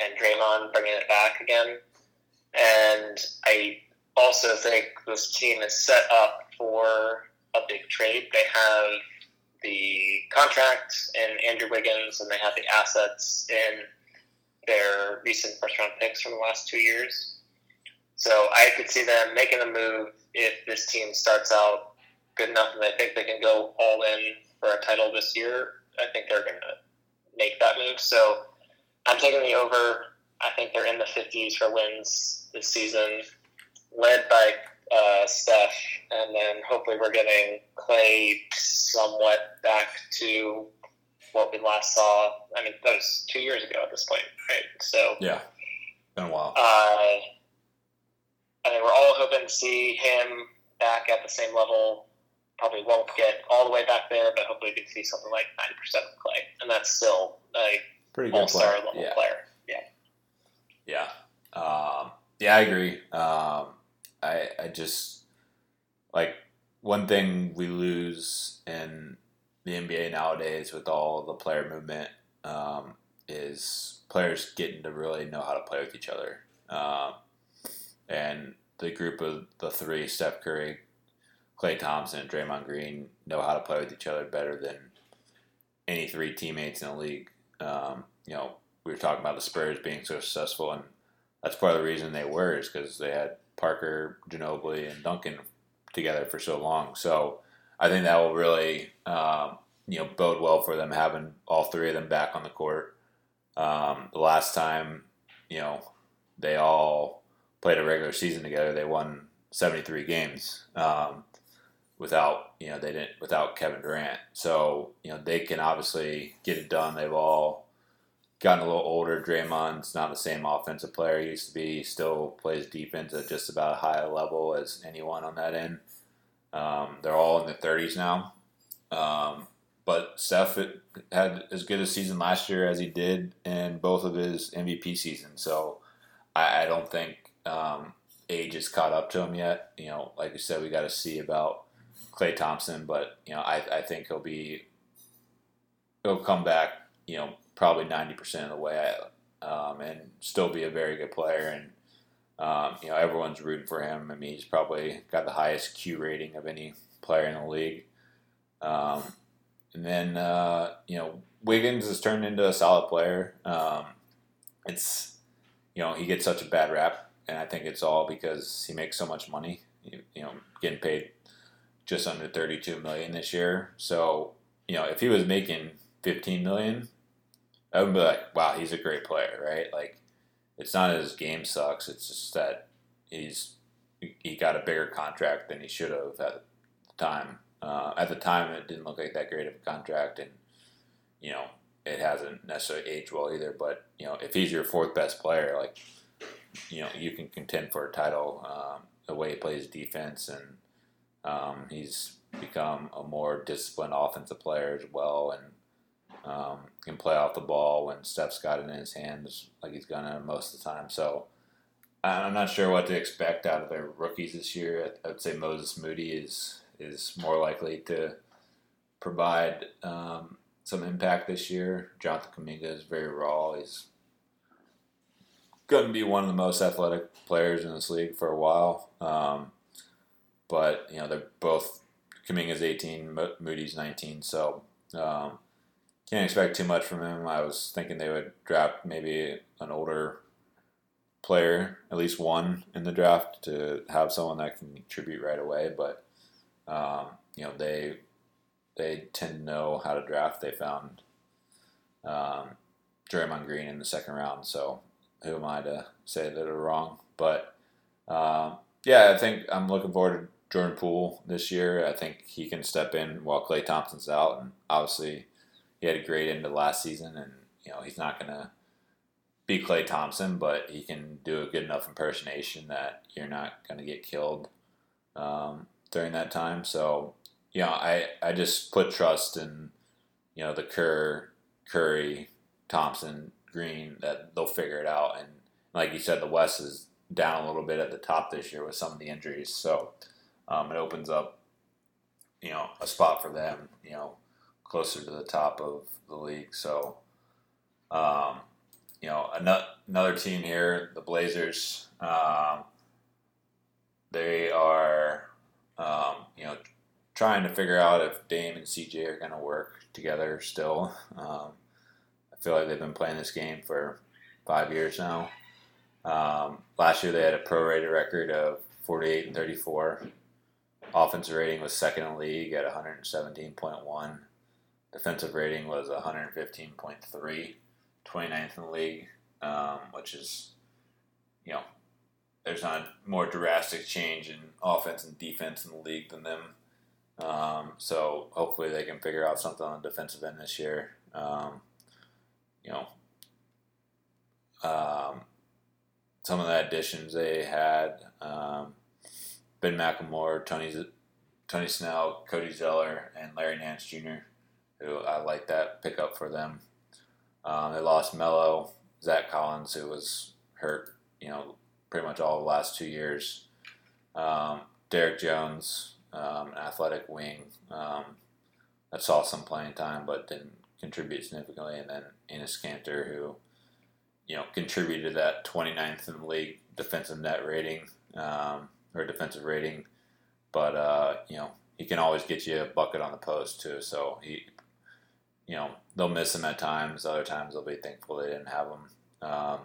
and Draymond bringing it back again. And I also think this team is set up for a big trade. They have the contract in Andrew Wiggins, and they have the assets in their recent first round picks from the last two years. So I could see them making a move if this team starts out good enough and I think they can go all in for a title this year. I think they're going to make that move. So I'm taking the over. I think they're in the 50s for wins this season, led by uh, Steph, and then hopefully we're getting Klay somewhat back to what we last saw. I mean, that was two years ago at this point, right? So yeah, been a while. Uh, I think we're all hoping to see him back at the same level probably won't get all the way back there, but hopefully we can see something like 90% of Klay. And that's still a pretty good all-star level yeah. player. Yeah. Yeah. Um, yeah, I agree. Um, I, I just, like, one thing we lose in the NBA nowadays with all the player movement um, is players getting to really know how to play with each other. Um, and the group of the three, Steph Curry, Klay Thompson and Draymond Green know how to play with each other better than any three teammates in the league. Um, you know, we were talking about the Spurs being so successful, and that's part of the reason they were is because they had Parker, Ginobili, and Duncan together for so long. So I think that will really um, you know bode well for them having all three of them back on the court. Um, the last time you know they all played a regular season together, they won 73 games um, without you know they didn't without Kevin Durant. So you know they can obviously get it done. They've all gotten a little older. Draymond's not the same offensive player he used to be. He still plays defense at just about a high level as anyone on that end. Um, they're all in the 30s now. Um, but Steph had as good a season last year as he did in both of his MVP seasons. So I, I don't think um, age has caught up to him yet. You know, like you said, we got to see about Klay Thompson, but you know, I, I think he'll be he'll come back. You know, probably ninety percent of the way, um, and still be a very good player. And um, you know, everyone's rooting for him. I mean, he's probably got the highest Q rating of any player in the league. Um, and then uh, you know, Wiggins has turned into a solid player. Um, it's you know he gets such a bad rap, and I think it's all because he makes so much money. You, you know, getting paid just under thirty-two million this year. So you know, if he was making fifteen million, I would be like, wow, he's a great player, right? Like, it's not his game sucks. It's just that he's he got a bigger contract than he should have at the time. Uh, at the time, it didn't look like that great of a contract, and you know, it hasn't necessarily aged well either. But you know, if he's your fourth best player, like you know, you can contend for a title. Um, the way he plays defense, and um, he's become a more disciplined offensive player as well, and um, can play off the ball when Steph's got it in his hands, like he's gonna most of the time. So I'm not sure what to expect out of their rookies this year. I would say Moses Moody is is more likely to provide um, some impact this year. Jonathan Kuminga is very raw. He's going to be one of the most athletic players in this league for a while. Um, but you know they're both Kuminga's 18, Moody's 19, so um, can't expect too much from him. I was thinking they would draft maybe an older player, at least one in the draft, to have someone that can contribute right away. But um, you know they they tend to know how to draft. They found um, Draymond Green in the second round, so who am I to say that they're wrong? But um, yeah, I think I'm looking forward to Jordan Poole this year. I think he can step in while Klay Thompson's out, and obviously he had a great end of last season, and you know he's not gonna be Klay Thompson, but he can do a good enough impersonation that you're not gonna get killed um, during that time. So you know, I I just put trust in you know the Kerr, Curry, Thompson, Green that they'll figure it out. And like you said, the West is down a little bit at the top this year with some of the injuries, so um, it opens up you know a spot for them. You know closer to the top of the league. So, um, you know, another team here, the Blazers. Um, they are, um, you know, trying to figure out if Dame and CJ are going to work together still. Um, I feel like they've been playing this game for five years now. Um, last year they had a prorated record of 48 and 34. Offensive rating was second in the league at 117.1. Defensive rating was 115.3, 29th in the league, um, which is, you know, there's not a more drastic change in offense and defense in the league than them. Um, so hopefully they can figure out something on the defensive end this year. Um, you know, um, some of the additions they had um, Ben McLemore, Tony Tony Snell, Cody Zeller, and Larry Nance Jr who I like that pickup for them. Um, they lost Melo, Zach Collins, who was hurt, you know, pretty much all the last two years. Um, Derrick Jones, um, athletic wing, um, that saw some playing time but didn't contribute significantly. And then Enes Kanter, who, you know, contributed that 29th in the league defensive net rating um, or defensive rating. But, uh, you know, he can always get you a bucket on the post, too. So he you know they'll miss him at times. Other times they'll be thankful they didn't have him. Um,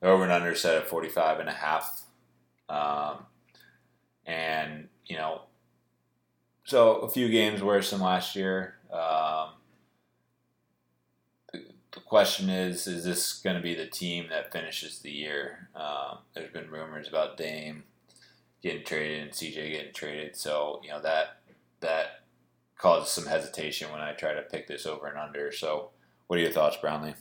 they're over and under set at 45 and a half. Um, and you know, so a few games worse than last year. Um, the, the question is, is this going to be the team that finishes the year? Um, there's been rumors about Dame getting traded and CJ getting traded, so you know that that causes some hesitation when I try to pick this over and under. So, what are your thoughts, Brownlee?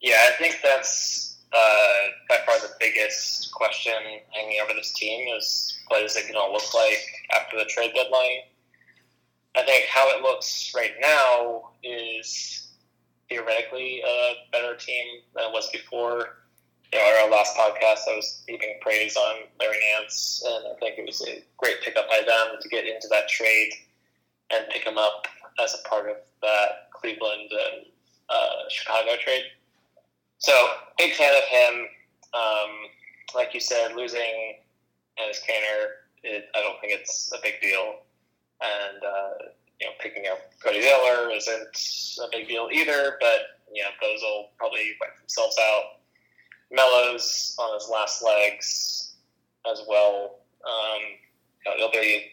Yeah, I think that's uh, by far the biggest question hanging over this team is what is it going to look like after the trade deadline? I think how it looks right now is theoretically a better team than it was before. You know, our last podcast, I was heaping praise on Larry Nance, and I think it was a great pickup by them to get into that trade and pick him up as a part of that Cleveland and uh, Chicago trade. So, big fan of him. Um, like you said, losing Enes Kanter, it, I don't think it's a big deal. And, uh, you know, picking up Cody Zeller isn't a big deal either, but, you know, those will probably wipe themselves out. Melo's on his last legs as well. Um, it'll be,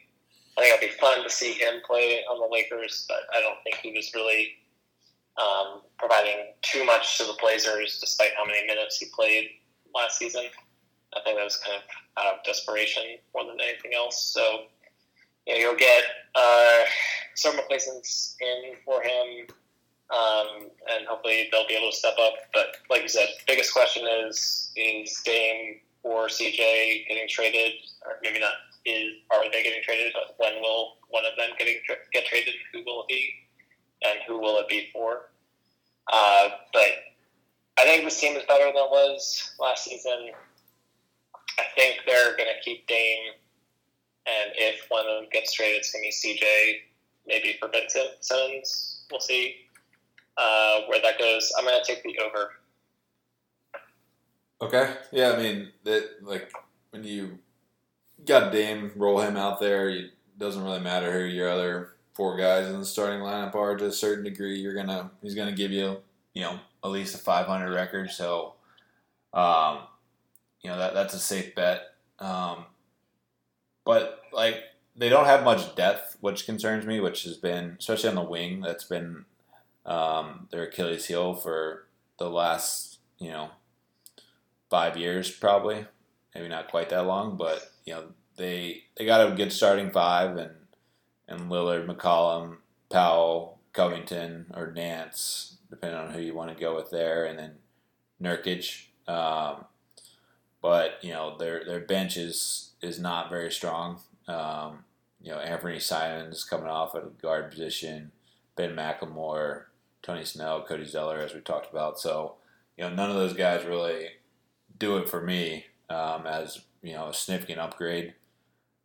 I think it'll be fun to see him play on the Lakers, but I don't think he was really um, providing too much to the Blazers, despite how many minutes he played last season. I think that was kind of out of desperation more than anything else. So, you know, you'll get uh, some replacements in for him, um, and hopefully they'll be able to step up. But like you said, biggest question is is Dame or CJ getting traded, or maybe not? Is are they getting traded? When will one of them getting get traded? Who will it be? and who will it be for? Uh, but I think this team is better than it was last season. I think they're going to keep Dame, and if one of them gets traded, it's going to be CJ, maybe for Ben Simmons. We'll see uh, where that goes. I'm going to take the over. Okay. Yeah, I mean, that like when you got Dame, roll him out there. It doesn't really matter who your other four guys in the starting lineup are to a certain degree. You're gonna he's gonna give you you know at least a 500 record. So, um, you know that that's a safe bet. Um, but like they don't have much depth, which concerns me. Which has been especially on the wing. That's been um, their Achilles heel for the last you know five years probably. Maybe not quite that long, but you know they they got a good starting five and and Lillard, McCollum, Powell, Covington, or Nance, depending on who you want to go with there, and then Nurkic. Um, but you know their their bench is is not very strong. Um, you know Anfernee Simons coming off at a guard position, Ben McLemore, Tony Snell, Cody Zeller, as we talked about. So you know none of those guys really do it for me um, as you know a significant upgrade.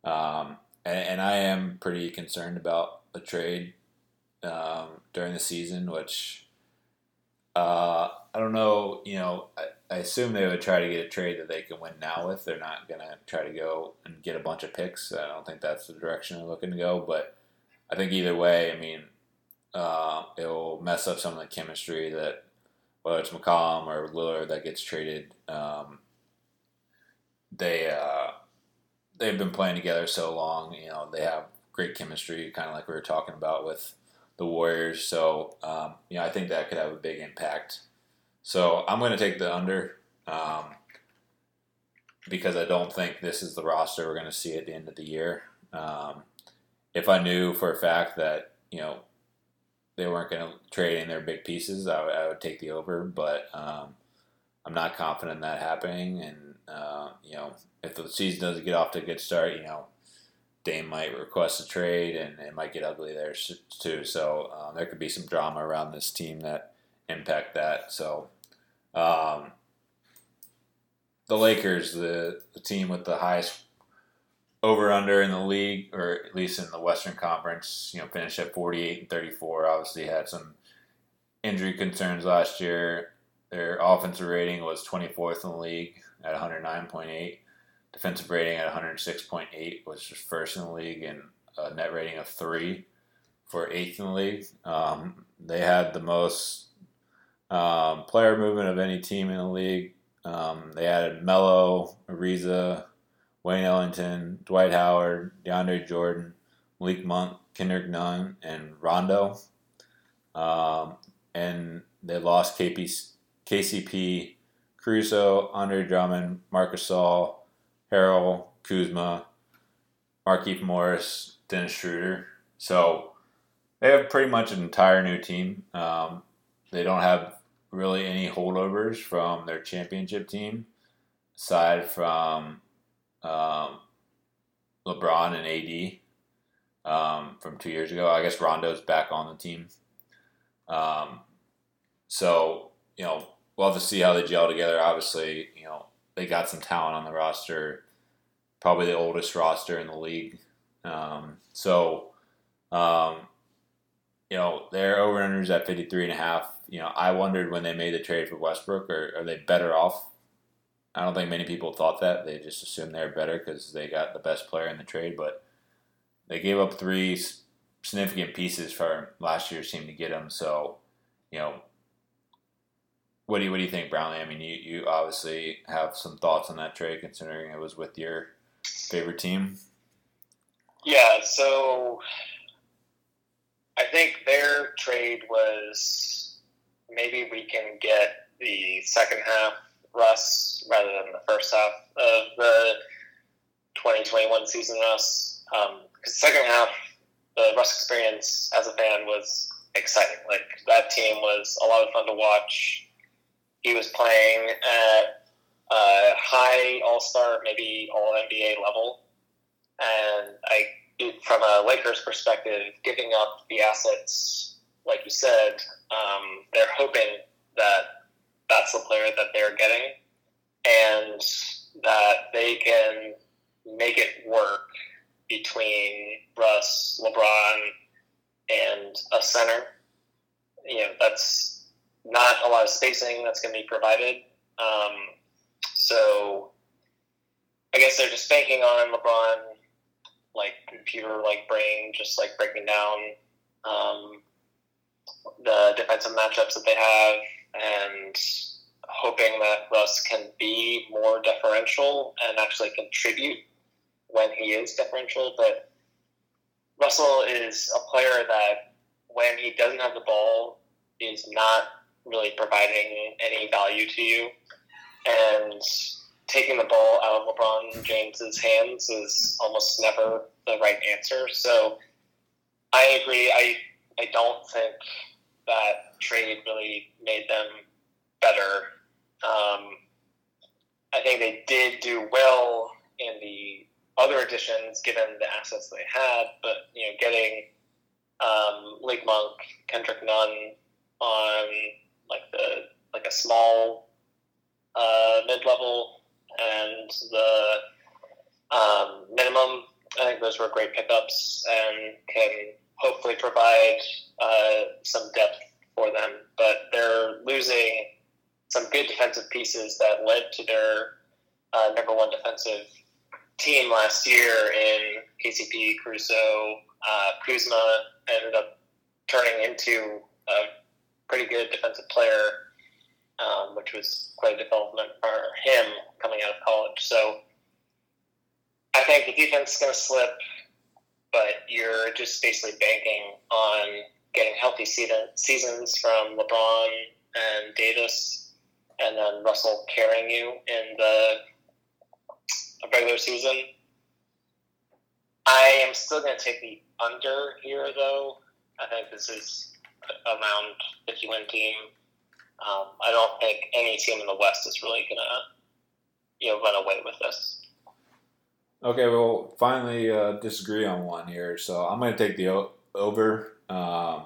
Um, and, and I am pretty concerned about a trade um, during the season, which uh, I don't know. You know, I, I, assume they would try to get a trade that they can win now with. They're not going to try to go and get a bunch of picks. I don't think that's the direction they're looking to go. But I think either way, I mean, uh, it will mess up some of the chemistry that whether it's McCollum or Lillard that gets traded. Um, they uh, they've been playing together so long. You know, they have great chemistry, kind of like we were talking about with the Warriors. So, um, you know, I think that could have a big impact. So I'm going to take the under um, because I don't think this is the roster we're going to see at the end of the year. Um, if I knew for a fact that you know they weren't going to trade in their big pieces, I, would take the over. But um, I'm not confident in that happening, and uh, you know, if the season doesn't get off to a good start, you know, Dame might request a trade, and it might get ugly there too. So um, there could be some drama around this team that impact that. So um, the Lakers, the the team with the highest over under in the league, or at least in the Western Conference, you know, finished at 48 and 34. Obviously, had some injury concerns last year. Their offensive rating was 24th in the league at 109.8. Defensive rating at 106.8 was first in the league, and a net rating of three for eighth in the league. Um, they had the most um, player movement of any team in the league. Um, they added Melo, Ariza, Wayne Ellington, Dwight Howard, DeAndre Jordan, Malik Monk, Kendrick Nunn, and Rondo. Um, and they lost KP, KCP, Caruso, Andre Drummond, Marc Gasol, Harrell, Kuzma, Markieff Morris, Dennis Schroeder. So they have pretty much an entire new team. Um, they don't have really any holdovers from their championship team, aside from um, LeBron and AD um, from two years ago. I guess Rondo's back on the team. Um, so, you know, we'll have to see how they gel together. Obviously, you know, they got some talent on the roster, probably the oldest roster in the league. Um, so, um, you know, their over unders at 53 and a half. You know, I wondered when they made the trade for Westbrook, are, are they better off? I don't think many people thought that. They just assumed they're better because they got the best player in the trade, but they gave up three significant pieces for last year's team to get him. So, you know, what do you what do you think, Brownlee? I mean, you, you obviously have some thoughts on that trade, considering it was with your favorite team. Yeah, so I think their trade was maybe we can get the second half Russ rather than the first half of the 2021 season Russ. Um, second half, the Russ experience as a fan was exciting. Like that team was a lot of fun to watch. He was playing at a high All Star, maybe All NBA level, and I, from a Lakers perspective, giving up the assets, like you said, um, they're hoping that that's the player that they're getting, and that they can make it work between Russ, LeBron, and a center. You know, that's not a lot of spacing that's going to be provided. Um, so I guess they're just banking on LeBron, like computer like brain, just like breaking down um, the defensive matchups that they have and hoping that Russ can be more deferential and actually contribute when he is deferential. But Russell is a player that when he doesn't have the ball is not really providing any value to you. And taking the ball out of LeBron James's hands is almost never the right answer. So I agree. I I don't think that trade really made them better. Um, I think they did do well in the other additions given the assets they had, but you know, getting um, Malik Monk, Kendrick Nunn on like the like a small uh, mid level and the um, minimum. I think those were great pickups and can hopefully provide uh, some depth for them. But they're losing some good defensive pieces that led to their uh, number one defensive team last year in KCP, Caruso, uh, Kuzma ended up turning into a pretty good defensive player, um, which was quite a development for him coming out of college. So I think the defense is going to slip, but you're just basically banking on getting healthy seasons from LeBron and Davis, and then Russell carrying you in the regular season. I am still going to take the under here, though. I think this is around 50 win team. Um, I don't think any team in the West is really going to you know run away with this. Okay, well, finally uh, disagree on one here. So I'm going to take the o- over. Um,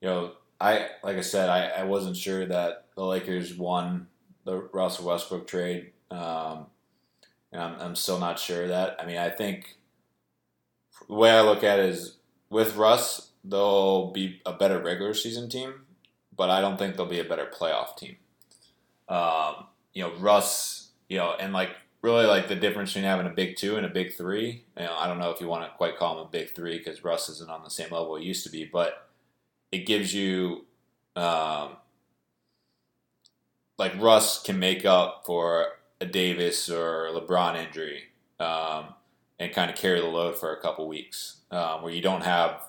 you know, I like I said, I, I wasn't sure that the Lakers won the Russell Westbrook trade. Um, and I'm, I'm still not sure of that. I mean, I think the way I look at it is with Russ, they'll be a better regular season team, but I don't think they'll be a better playoff team. Um, you know, Russ, you know, and like really like the difference between having a big two and a big three. You know, I don't know if you want to quite call him a big three because Russ isn't on the same level he used to be, but it gives you um, like Russ can make up for a Davis or LeBron injury um, and kind of carry the load for a couple weeks, um, where you don't have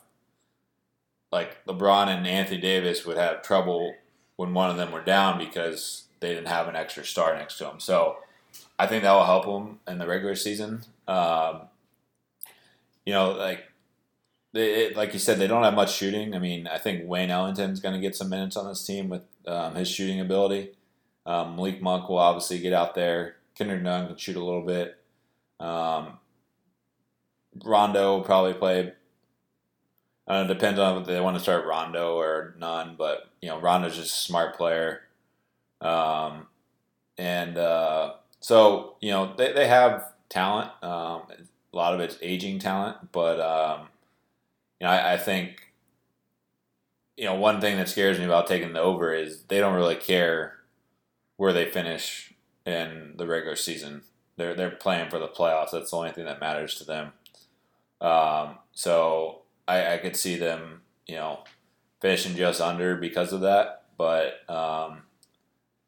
like LeBron and Anthony Davis would have trouble when one of them were down because they didn't have an extra star next to them. So I think that will help them in the regular season. Um, you know, like they, like you said, they don't have much shooting. I mean, I think Wayne Ellington's going to get some minutes on this team with um, his shooting ability. Um, Malik Monk will obviously get out there. Kendrick Nunn can shoot a little bit. Um, Rondo will probably play. I don't know, depends on if they want to start Rondo or Nunn, but you know, Rondo's just a smart player. Um, and uh, so, you know, they, they have talent. Um, a lot of it's aging talent, but, um, you know, I, I, think, you know, one thing that scares me about taking the over is they don't really care where they finish in the regular season. They're, they're playing for the playoffs. That's the only thing that matters to them. Um, so I, I could see them, you know, finishing just under because of that. But, um,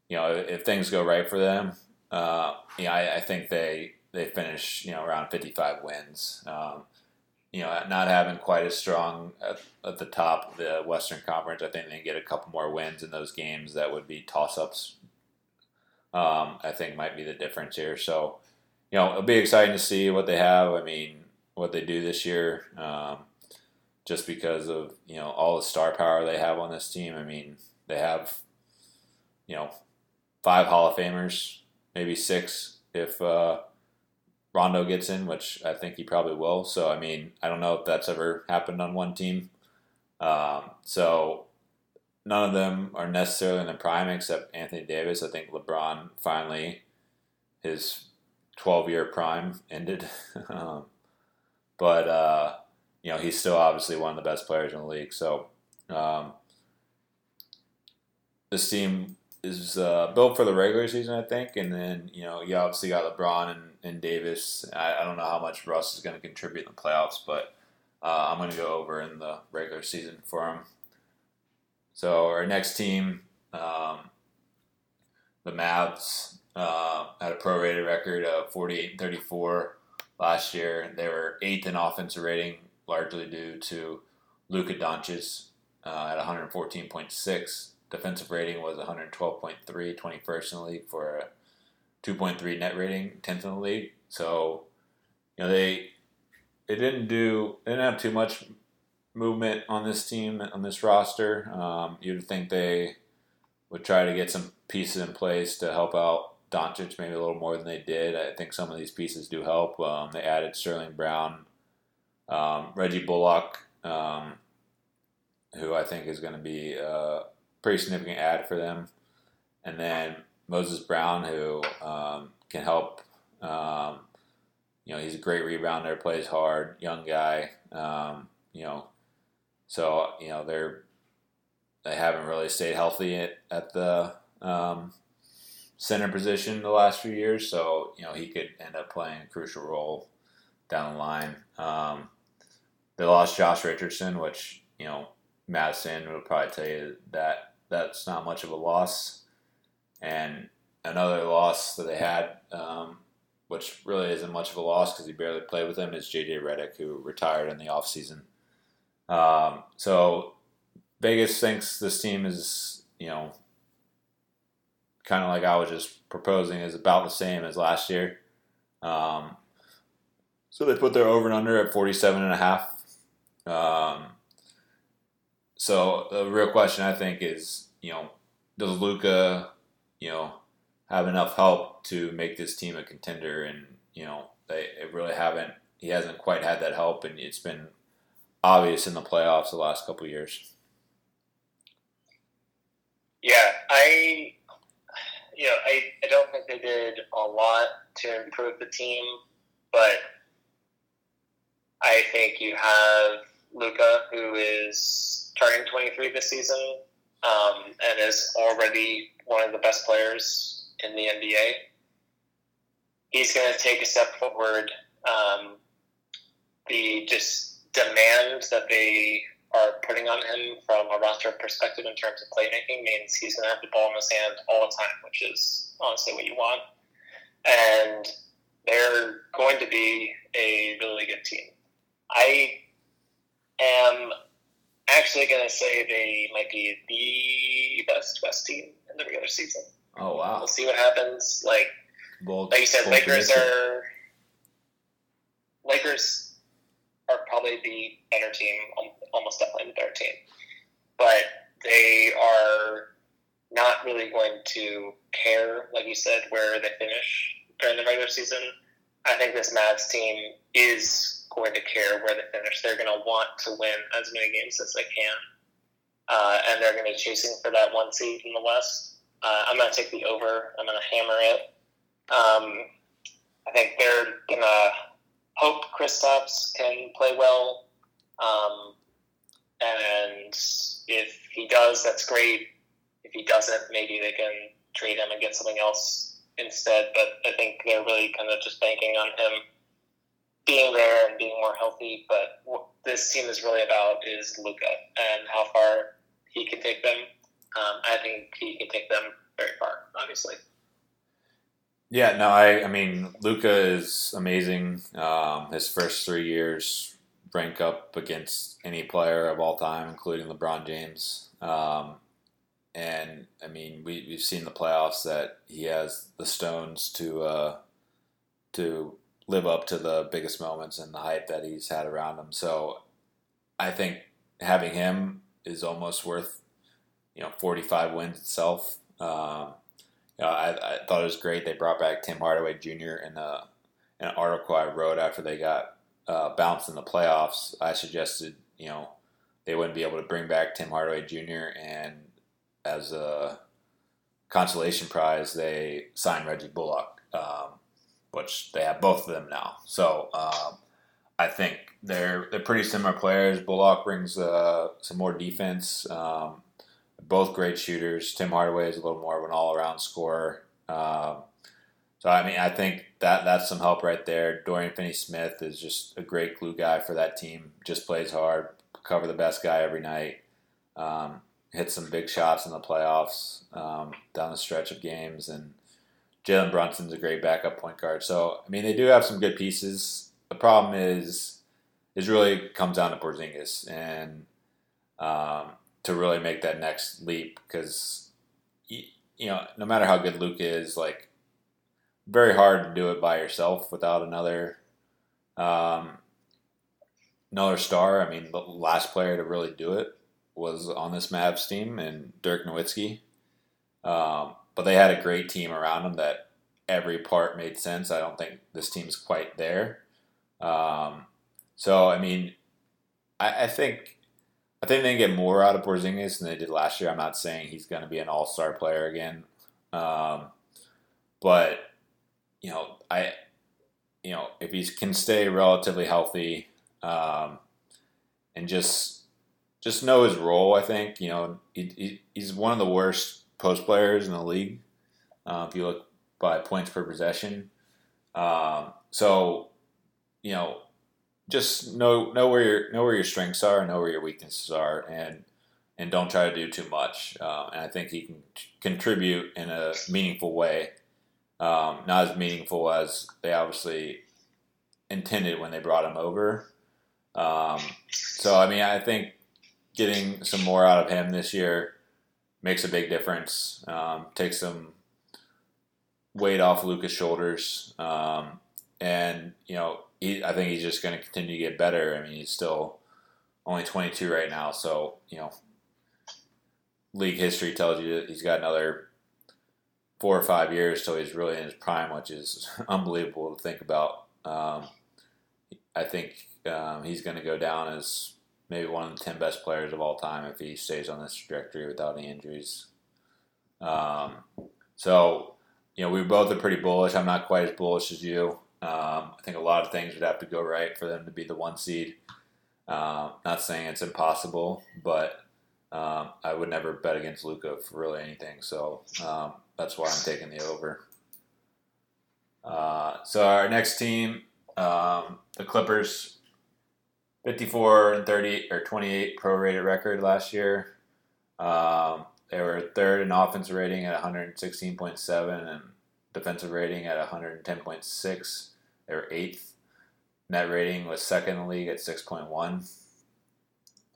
you know, if things go right for them, uh, I, I, think they they finish you know around 55 wins. Um, you know, not having quite as strong at, at, the top of the Western Conference, I think they get a couple more wins in those games that would be toss ups. Um, I think might be the difference here. So, you know, it'll be exciting to see what they have. I mean, what they do this year, um, just because of you know all the star power they have on this team. I mean, they have you know five Hall of Famers maybe six if uh, Rondo gets in, which I think he probably will. So, I mean, I don't know if that's ever happened on one team. Um, so, none of them are necessarily in the prime except Anthony Davis. I think LeBron finally, his 12 year prime ended. um, but, uh, you know, he's still obviously one of the best players in the league. So, um, this team is uh, built for the regular season, I think, and then you know you obviously got LeBron and, and Davis. I, I don't know how much Russ is going to contribute in the playoffs, but uh, I'm going to go over in the regular season for him. So our next team, um, the Mavs, uh, had a prorated record of 48 and 34 last year. They were eighth in offensive rating, largely due to Luka Doncic uh, at 114.6 defensive rating was 112.3, 21st in the league for a 2.3 net rating, 10th in the league. So, you know, they they didn't do didn't have too much movement on this team on this roster. Um, you'd think they would try to get some pieces in place to help out Doncic maybe a little more than they did. I think some of these pieces do help. Um, they added Sterling Brown, um, Reggie Bullock, um, who I think is going to be uh, pretty significant ad for them. And then Moses Brown, who um, can help. Um, you know, he's a great rebounder, plays hard, young guy. Um, you know, so you know they're they haven't really stayed healthy at, at the um, center position the last few years. So you know he could end up playing a crucial role down the line. Um, they lost Josh Richardson, which you know Madison would probably tell you that that's not much of a loss. And another loss that they had, um, which really isn't much of a loss because he barely played with them, is JJ Redick, who retired in the offseason. Um, so Vegas thinks this team is, you know, kind of like I was just proposing, is about the same as last year. Um, so they put their over and under at 47 and a half. Um, so the real question I think is, you know, does Luka, you know, have enough help to make this team a contender? And you know, they, they really haven't. He hasn't quite had that help, and it's been obvious in the playoffs the last couple years. Yeah, I, you know, I, I don't think they did a lot to improve the team, but I think you have Luka, who is turning 23 this season um, and is already one of the best players in the NBA. he's going to take a step forward. Um, the just demand that they are putting on him from a roster perspective in terms of playmaking means he's going to have the ball in his hand all the time, which is honestly what you want. And they're going to be a really good team. I am actually going to say they might be the best West team in the regular season. Oh wow! We'll see what happens. Like, Bold, like you said, Lakers are Lakers are probably the better team, almost definitely the better team, but they are not really going to care, like you said, where they finish during the regular season. I think this Mavs team is going to care where they finish. They're going to want to win as many games as they can, uh, and they're going to be chasing for that one seed in the West. Uh, I'm going to take the over. I'm going to hammer it. Um, I think they're going to hope Kristaps can play well. Um, and if he does, that's great. If he doesn't, maybe they can trade him and get something else instead. But I think they're really kind of just banking on him being there and being more healthy. But what this team is really about is Luka and how far he can take them. Um, I think he can take them very far, obviously. Yeah, no, I, I mean, Luka is amazing. Um, his first three years rank up against any player of all time, including LeBron James. Um, and I mean, we, we've seen the playoffs that he has the stones to uh, to live up to the biggest moments and the hype that he's had around him. So I think having him is almost worth you know 45 wins itself. Um, you know, I, I thought it was great they brought back Tim Hardaway Jr. in, a, an article I wrote after they got uh, bounced in the playoffs. I suggested you know they wouldn't be able to bring back Tim Hardaway Jr. and as a consolation prize they signed Reggie Bullock, um, which they have both of them now. So um, I think they're they're pretty similar players. Bullock brings uh, some more defense. Um, both great shooters. Tim Hardaway is a little more of an all-around scorer. Um, so I mean, I think that that's some help right there. Dorian Finney-Smith is just a great glue guy for that team. Just plays hard, cover the best guy every night. Um, hit some big shots in the playoffs um, down the stretch of games, and Jalen Brunson's a great backup point guard. So I mean, they do have some good pieces. The problem is, is really comes down to Porzingis and um, to really make that next leap because you know no matter how good Luke is, like very hard to do it by yourself without another um, another star. I mean, last player to really do it was on this Mavs team and Dirk Nowitzki. Um, but they had a great team around them that every part made sense. I don't think this team's quite there. Um, so I mean, I, I think I think they can get more out of Porzingis than they did last year. I'm not saying he's going to be an All Star player again, um, but you know, I you know if he can stay relatively healthy um, and just just know his role, I think you know he, he, he's one of the worst post players in the league. Uh, if you look by points per possession, um, so you know just know know where your know where your strengths are, know where your weaknesses are, and and don't try to do too much. Um, and I think he can t- contribute in a meaningful way, um, not as meaningful as they obviously intended when they brought him over. Um, so I mean, I think getting some more out of him this year makes a big difference. Um, takes some weight off Luka's shoulders, um, and you know he, I think he's just going to continue to get better. I mean, he's still only 22 right now, so you know, league history tells you that he's got another four or five years till he's really in his prime, which is unbelievable to think about. Um, I think um, he's going to go down as maybe one of the 10 best players of all time if he stays on this trajectory without any injuries. Um, so, you know, we both are pretty bullish. I'm not quite as bullish as you. Um, I think a lot of things would have to go right for them to be the one seed. Um, not saying it's impossible, but um, I would never bet against Luka for really anything. So um, that's why I'm taking the over. Uh, so our next team, um, the Clippers, 54 and 30 or 28 prorated record last year. Um, they were third in offensive rating at 116.7 and defensive rating at 110.6. They were eighth. Net rating was second in the league at 6.1.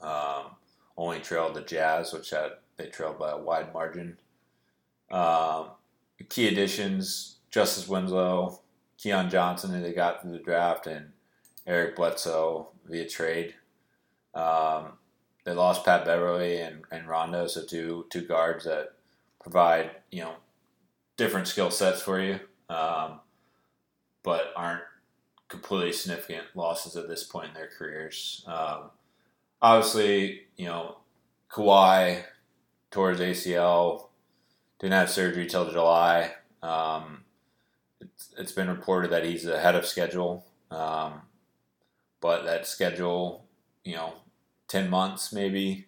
Um, only trailed the Jazz, which had they trailed by a wide margin. Um, key additions: Justise Winslow, Keon Johnson, who they got through the draft, and Eric Bledsoe via trade. Um, they lost Pat Beverley and, and Rondo, so two two guards that provide you know different skill sets for you, um, but aren't completely significant losses at this point in their careers. Um, obviously, you know Kawhi towards ACL didn't have surgery till July. Um, it's, it's been reported that he's ahead of schedule, um, but that schedule, you know, 10 months maybe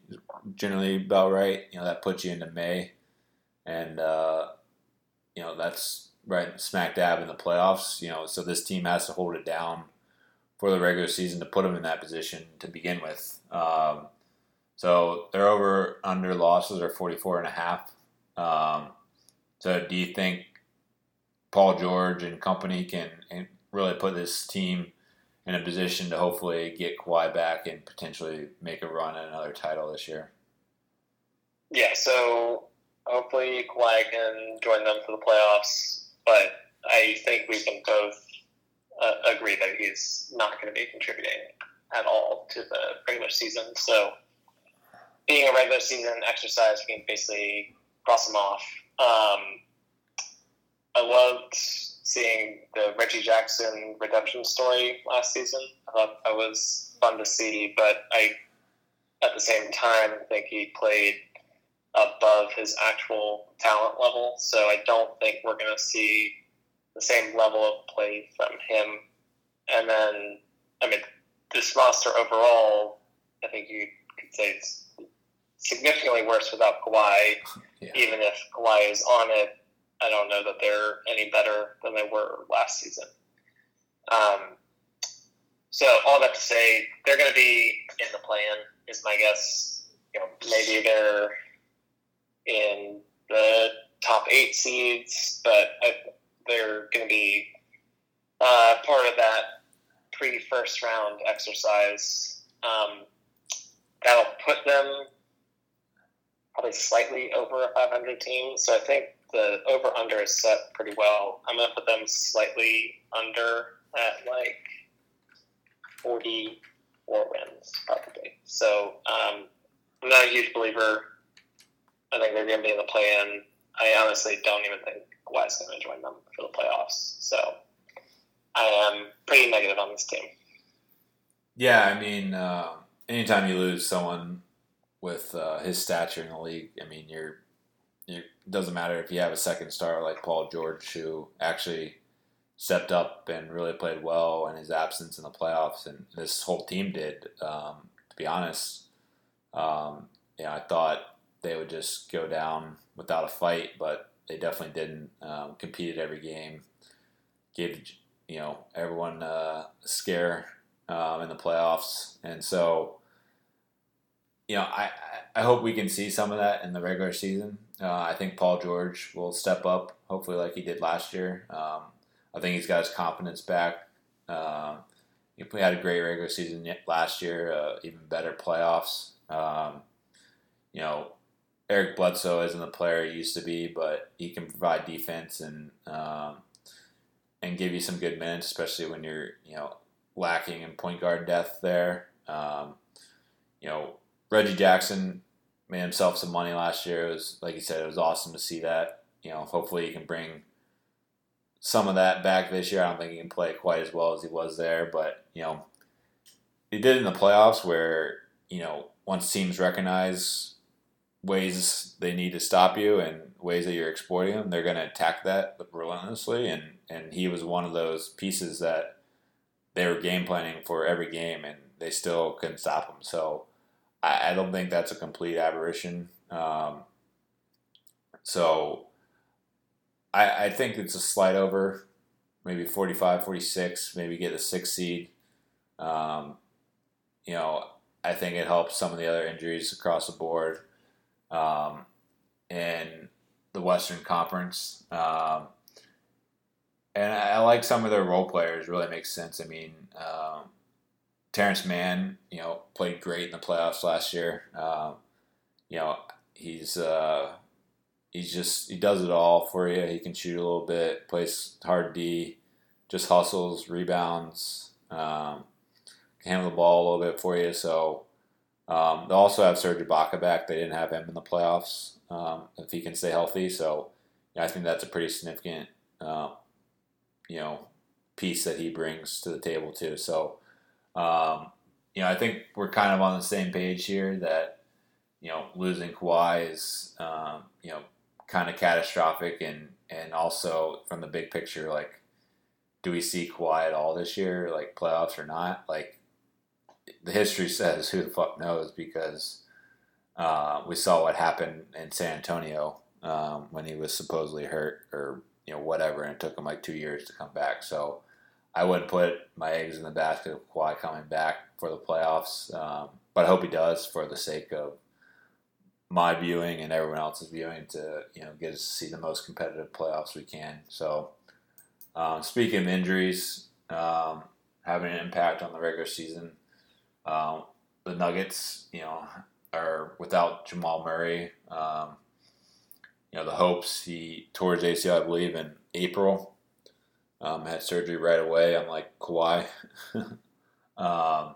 generally about right. You know, that puts you into May. And, uh, you know, that's right smack dab in the playoffs. You know, so this team has to hold it down for the regular season to put them in that position to begin with. Um, so their over under losses are 44 and a half. Um, so do you think Paul George and company can really put this team in a position to hopefully get Kawhi back and potentially make a run at another title this year. Yeah, so hopefully Kawhi can join them for the playoffs, but I think we can both uh, agree that he's not going to be contributing at all to the regular season. So being a regular season exercise, we can basically cross him off. Um, I loved seeing the Reggie Jackson redemption story last season. I thought that was fun to see, but I, at the same time, think he played above his actual talent level. So I don't think we're going to see the same level of play from him. And then, I mean, this roster overall, I think you could say it's significantly worse without Kawhi. Yeah. Even if Kawhi is on it, I don't know that they're any better than they were last season. Um, so all that to say, they're going to be in the play-in. Is my guess. You know, maybe they're in the top eight seeds, but they're going to be uh, part of that pre-first round exercise. Um, that'll put them probably slightly over a 500 team. So I think the over under is set pretty well. I'm gonna put them slightly under at like 44 wins probably. So um, I'm not a huge believer. I think they're gonna be in the play-in. I honestly don't even think Kawhi's gonna join them for the playoffs. So I am pretty negative on this team. Yeah, I mean, uh, anytime you lose someone with uh, his stature in the league, I mean, you're it doesn't matter if you have a second star like Paul George who actually stepped up and really played well in his absence in the playoffs, and this whole team did. Um, to be honest, um, yeah, I thought they would just go down without a fight, but they definitely didn't. Um, competed every game, gave you know everyone uh, a scare um, in the playoffs, and so you know I I hope we can see some of that in the regular season. Uh, I think Paul George will step up, hopefully, like he did last year. Um, I think he's got his confidence back. Uh, he had a great regular season last year, uh, even better playoffs. Um, you know, Eric Bledsoe isn't the player he used to be, but he can provide defense and um, and give you some good minutes, especially when you're you know lacking in point guard depth there. Um, you know, Reggie Jackson made himself some money last year. It was like you said, it was awesome to see that. You know, hopefully he can bring some of that back this year. I don't think he can play quite as well as he was there, but you know, he did in the playoffs where you know once teams recognize ways they need to stop you and ways that you're exploiting them, they're going to attack that relentlessly. And and he was one of those pieces that they were game planning for every game, and they still couldn't stop him. So I, I don't think that's a complete aberration. Um, so I, I think it's a slight over maybe 45, 46, maybe get a six seed. Um, you know, I think it helps some of the other injuries across the board. Um, in the Western Conference. Um, and I, I, like some of their role players. Really makes sense. I mean, um, Terance Mann, you know, played great in the playoffs last year. Um, you know, he's uh, he's just he does it all for you. He can shoot a little bit, plays hard D, just hustles, rebounds, um, can handle the ball a little bit for you. So um, they also have Serge Ibaka back. They didn't have him in the playoffs um, if he can stay healthy. So I think that's a pretty significant, uh, you know, piece that he brings to the table too. So um, you know, I think we're kind of on the same page here that you know losing Kawhi is um, you know kind of catastrophic and and also from the big picture like do we see Kawhi at all this year like playoffs or not like the history says who the fuck knows because uh, we saw what happened in San Antonio um, when he was supposedly hurt or you know whatever, and it took him like two years to come back. So I wouldn't put my eggs in the basket of Kawhi coming back for the playoffs, um, but I hope he does for the sake of my viewing and everyone else's viewing to you know get us to see the most competitive playoffs we can. So um, speaking of injuries, um, having an impact on the regular season. Um, the Nuggets, you know, are without Jamal Murray. Um, you know, the hopes he tore his ACL, I believe, in April. Um, had surgery right away, unlike Kawhi. um,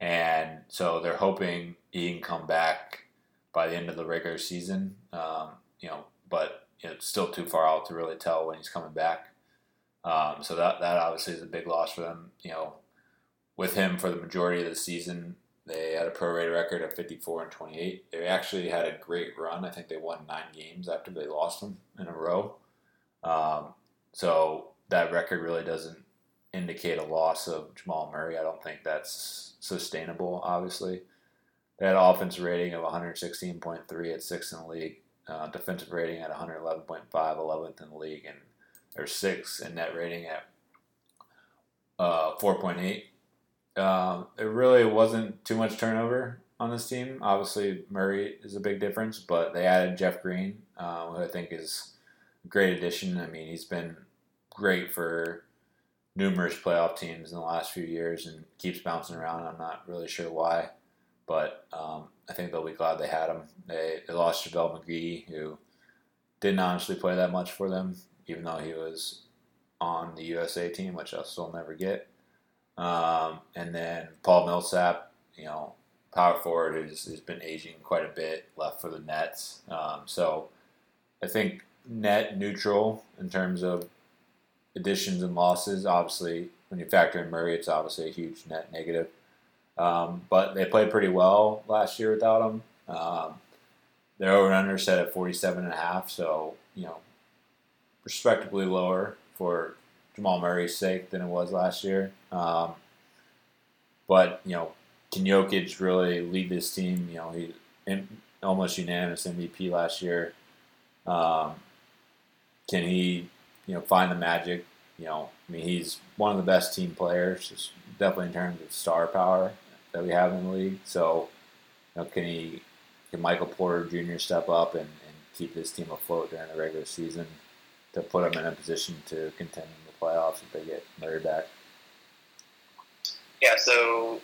and so they're hoping he can come back by the end of the regular season. Um, you know, but it's still too far out to really tell when he's coming back. Um, so that that obviously is a big loss for them. You know, with him for the majority of the season. They had a prorated record of 54 and 28. They actually had a great run. I think they won nine games after they lost them in a row. Um, so that record really doesn't indicate a loss of Jamal Murray. I don't think that's sustainable, obviously. They had an offensive rating of 116.3 at sixth in the league, uh, defensive rating at 111.5, 11th in the league, and they're sixth in net rating at uh, 4.8 um, it really wasn't too much turnover on this team. Obviously, Murray is a big difference, but they added Jeff Green, uh, who I think is a great addition. I mean, he's been great for numerous playoff teams in the last few years and keeps bouncing around. I'm not really sure why, but um, I think they'll be glad they had him. They, they lost JaVale McGee, who didn't honestly play that much for them, even though he was on the USA team, which I'll still never get. Um, and then Paul Millsap, you know, power forward who's, who's been aging quite a bit, left for the Nets. Um, so I think net neutral in terms of additions and losses. Obviously, when you factor in Murray, it's obviously a huge net negative. Um, but they played pretty well last year without him. Um, their over and under set at 47 and a half, so you know, respectably lower for Jamal Murray's sake than it was last year. Um, but you know, can Jokic really lead this team? You know, he in, almost unanimous MVP last year. Um, can he, you know, find the magic? You know, I mean, he's one of the best team players, definitely in terms of star power that we have in the league. So, you know, can he, can Michael Porter Jr. step up and, and keep this team afloat during the regular season to put them in a position to contend in the playoffs if they get Murray back. Yeah, so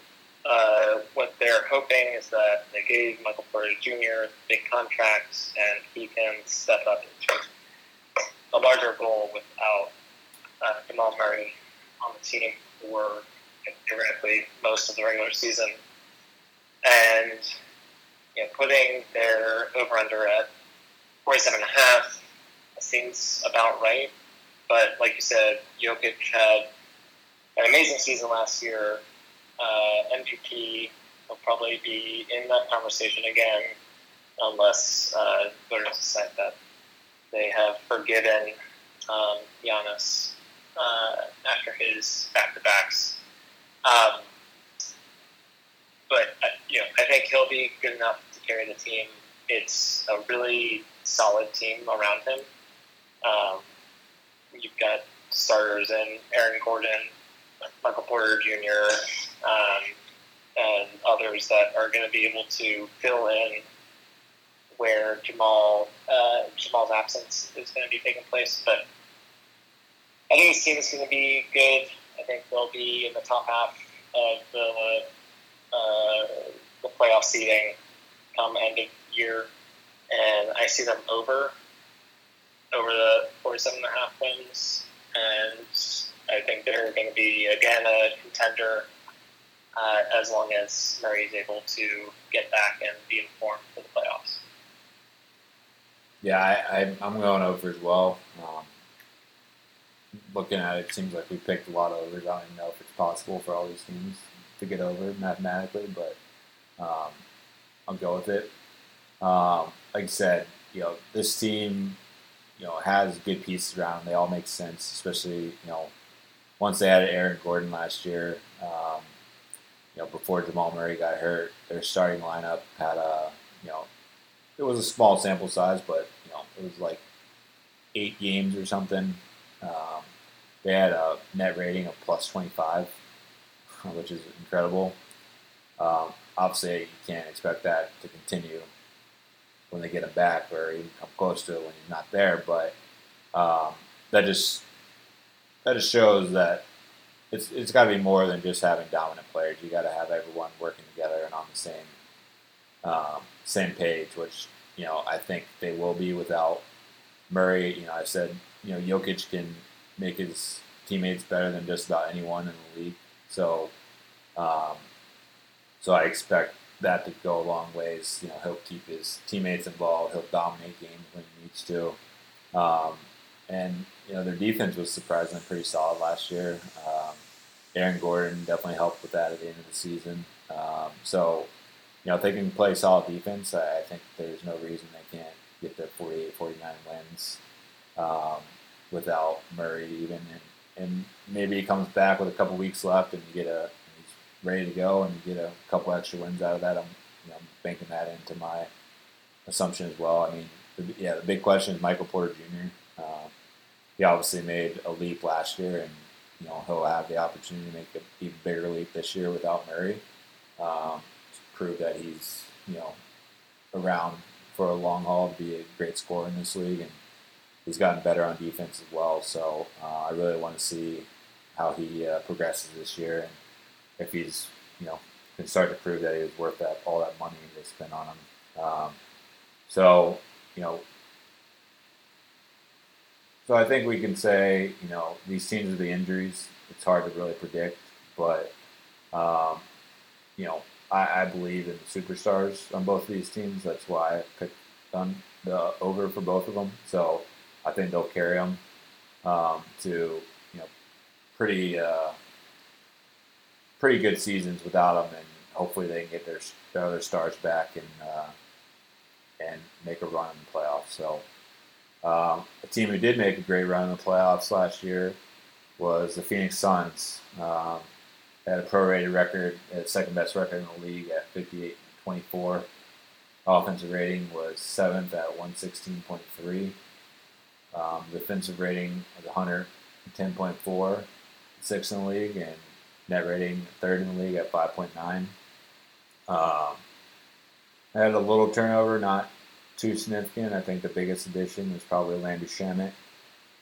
uh, what they're hoping is that they gave Michael Porter Jr. big contracts and he can step up into a larger role without uh, Jamal Murray on the team for theoretically most of the regular season. And you know, putting their over under at 47 and a half seems about right. But like you said, Jokic had an amazing season last year. Uh, MVP will probably be in that conversation again, unless uh, voters decide that they have forgiven um, Giannis uh, after his back-to-backs. Um, but uh, you know, I think he'll be good enough to carry the team. It's a really solid team around him. Um, you've got starters in Aaron Gordon, Michael Porter Jr., um, and others that are going to be able to fill in where Jamal uh, Jamal's absence is going to be taking place. But I think this team is going to be good. I think they'll be in the top half of the uh, the playoff seeding come end of year, and I see them over over the 47 and wins, and I think they're going to be again a contender uh, as long as Murray is able to get back and be informed for the playoffs. Yeah, I, I, am going over as well. Um, looking at it, it seems like we picked a lot of overs. I don't know if it's possible for all these teams to get over mathematically, but um, I'll go with it. Um, like I said, you know, this team, you know, has good pieces around. They all make sense, especially you know, once they added Aaron Gordon last year. Um, you know, before Jamal Murray got hurt, their starting lineup had a, you know, it was a small sample size, but you know, it was like eight games or something. Um, they had a net rating of plus 25, which is incredible. Um, obviously, you can't expect that to continue when they get him back or even come close to it when he's not there. But um, that just that just shows that it's it's got to be more than just having dominant players. You got to have everyone working together and on the same um, same page, which you know I think they will be without Murray. You know, I said you know Jokic can make his teammates better than just about anyone in the league. So, um, so I expect that to go a long ways. You know, he'll keep his teammates involved. He'll dominate games when he needs to. Um, and you know, their defense was surprisingly pretty solid last year. Um, Aaron Gordon definitely helped with that at the end of the season. Um, so, you know, if they can play solid defense, I think there's no reason they can't get their 48, 49 wins um, without Murray even. And, and maybe he comes back with a couple weeks left and you get a he's ready to go and you get a couple extra wins out of that. I'm, you know, banking that into my assumption as well. I mean, the, yeah, the big question is Michael Porter Jr. Uh, he obviously made a leap last year and you know he'll have the opportunity to make an even bigger leap this year without Murray. Um, prove that he's you know around for a long haul to be a great scorer in this league, and he's gotten better on defense as well. So uh, I really want to see how he uh, progresses this year, and if he's you know can start to prove that he was worth that all that money they spent on him. Um, so you know so I think we can say, you know, these teams with the injuries, it's hard to really predict, but, um, you know, I, I, believe in superstars on both of these teams. That's why I picked on the over for both of them. So I think they'll carry them um, to, you know, pretty, uh, pretty good seasons without them, and hopefully they can get their, their other stars back and uh, and make a run in the playoffs. So. Um, a team who did make a great run in the playoffs last year was the Phoenix Suns. Um, had a prorated record, second best record in the league at 58 24. Offensive rating was seventh at 116.3. Um, defensive rating was 110.4, sixth in the league, and net rating third in the league at 5.9. Um, had a little turnover, not too significant. I think the biggest addition was probably Landry Shamet,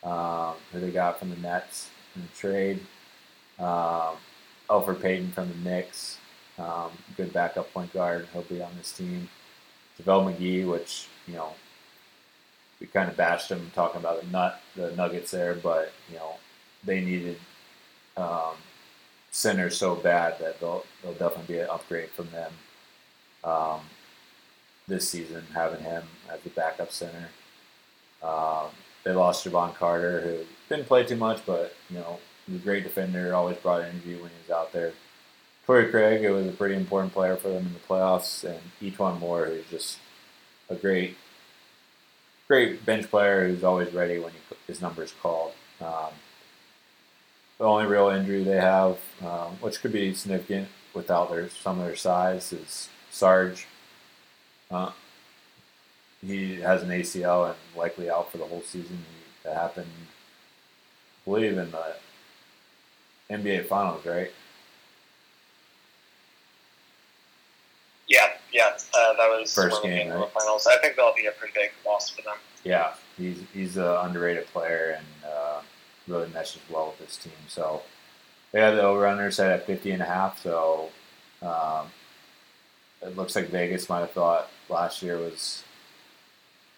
um, who they got from the Nets in the trade. Um, Elfrid Payton from the Knicks, um, good backup point guard. He'll be on this team. JaVale McGee, which you know we kind of bashed him talking about the nut the Nuggets there, but you know they needed um, centers so bad that they'll they'll definitely be an upgrade from them. Um, this season, having him as the backup center. Um, they lost Jevon Carter, who didn't play too much, but you know a great defender. Always brought energy when he was out there. Torrey Craig, it was a pretty important player for them in the playoffs, and E'Twaun Moore, who's just a great, great bench player who's always ready when he, his number is called. Um, the only real injury they have, um, which could be significant without their some of their size, is Sarge. Uh, he has an ACL and likely out for the whole season. He, that happened, I believe, in the NBA Finals, right? Yeah, yeah, uh, that was First one of the game, right? finals. I think that'll be a pretty big loss for them. Yeah, he's he's an underrated player and uh, really meshes well with this team. So they had the over under set at 50 and a half. So um, it looks like Vegas might have thought last year was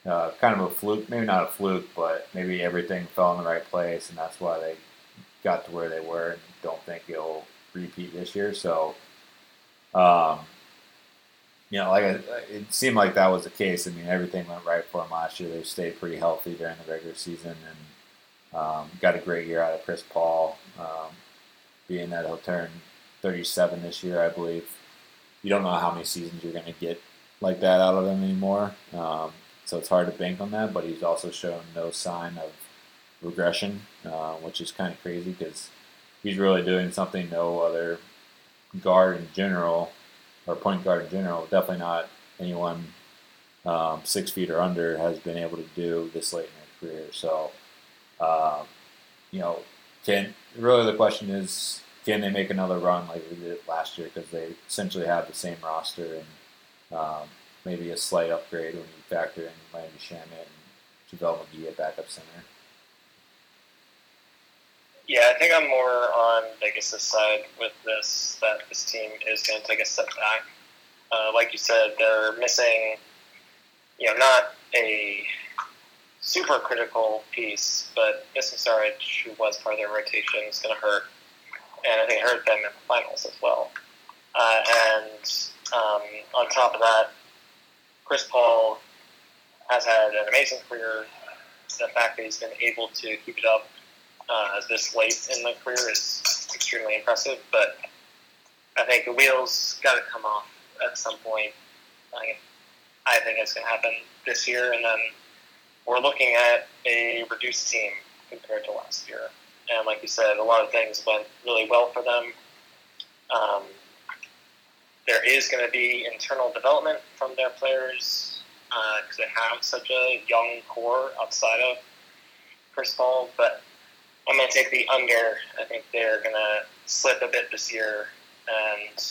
uh, kind of a fluke. Maybe not a fluke, but maybe everything fell in the right place, and that's why they got to where they were. And don't think it'll repeat this year. So. Um, you know, like I- it seemed like that was the case. I mean, everything went right for them last year. They stayed pretty healthy during the regular season and um, got a great year out of Chris Paul. Um, being that he'll turn 37 this year, I believe. You don't know how many seasons you're going to get like that out of him anymore. Um, so it's hard to bank on that. But he's also shown no sign of regression, uh, which is kind of crazy because he's really doing something no other guard in general or point guard in general, definitely not anyone um, six feet or under has been able to do this late in their career. So, um, you know, can really the question is, can they make another run like we did last year? Because they essentially have the same roster and um, maybe a slight upgrade when you factor in Landry Shamet and JaVale McGee at backup center. Yeah, I think I'm more on Vegas' side with this. That this team is going to take a step back. Uh, like you said, they're missing, you know, not a super critical piece, but missing Saric, who was part of their rotation, is going to hurt, and I think it hurt them in the finals as well. Uh, and um, on top of that, Chris Paul has had an amazing career. The fact that he's been able to keep it up uh, this late in the career is extremely impressive. But I think the wheels got to come off at some point. I, I think it's going to happen this year, and then we're looking at a reduced team compared to last year. And like you said, a lot of things went really well for them. Um, there is going to be internal development from their players because they have such a young core outside of Chris Paul, but I'm going to take the under. I think they're going to slip a bit this year, and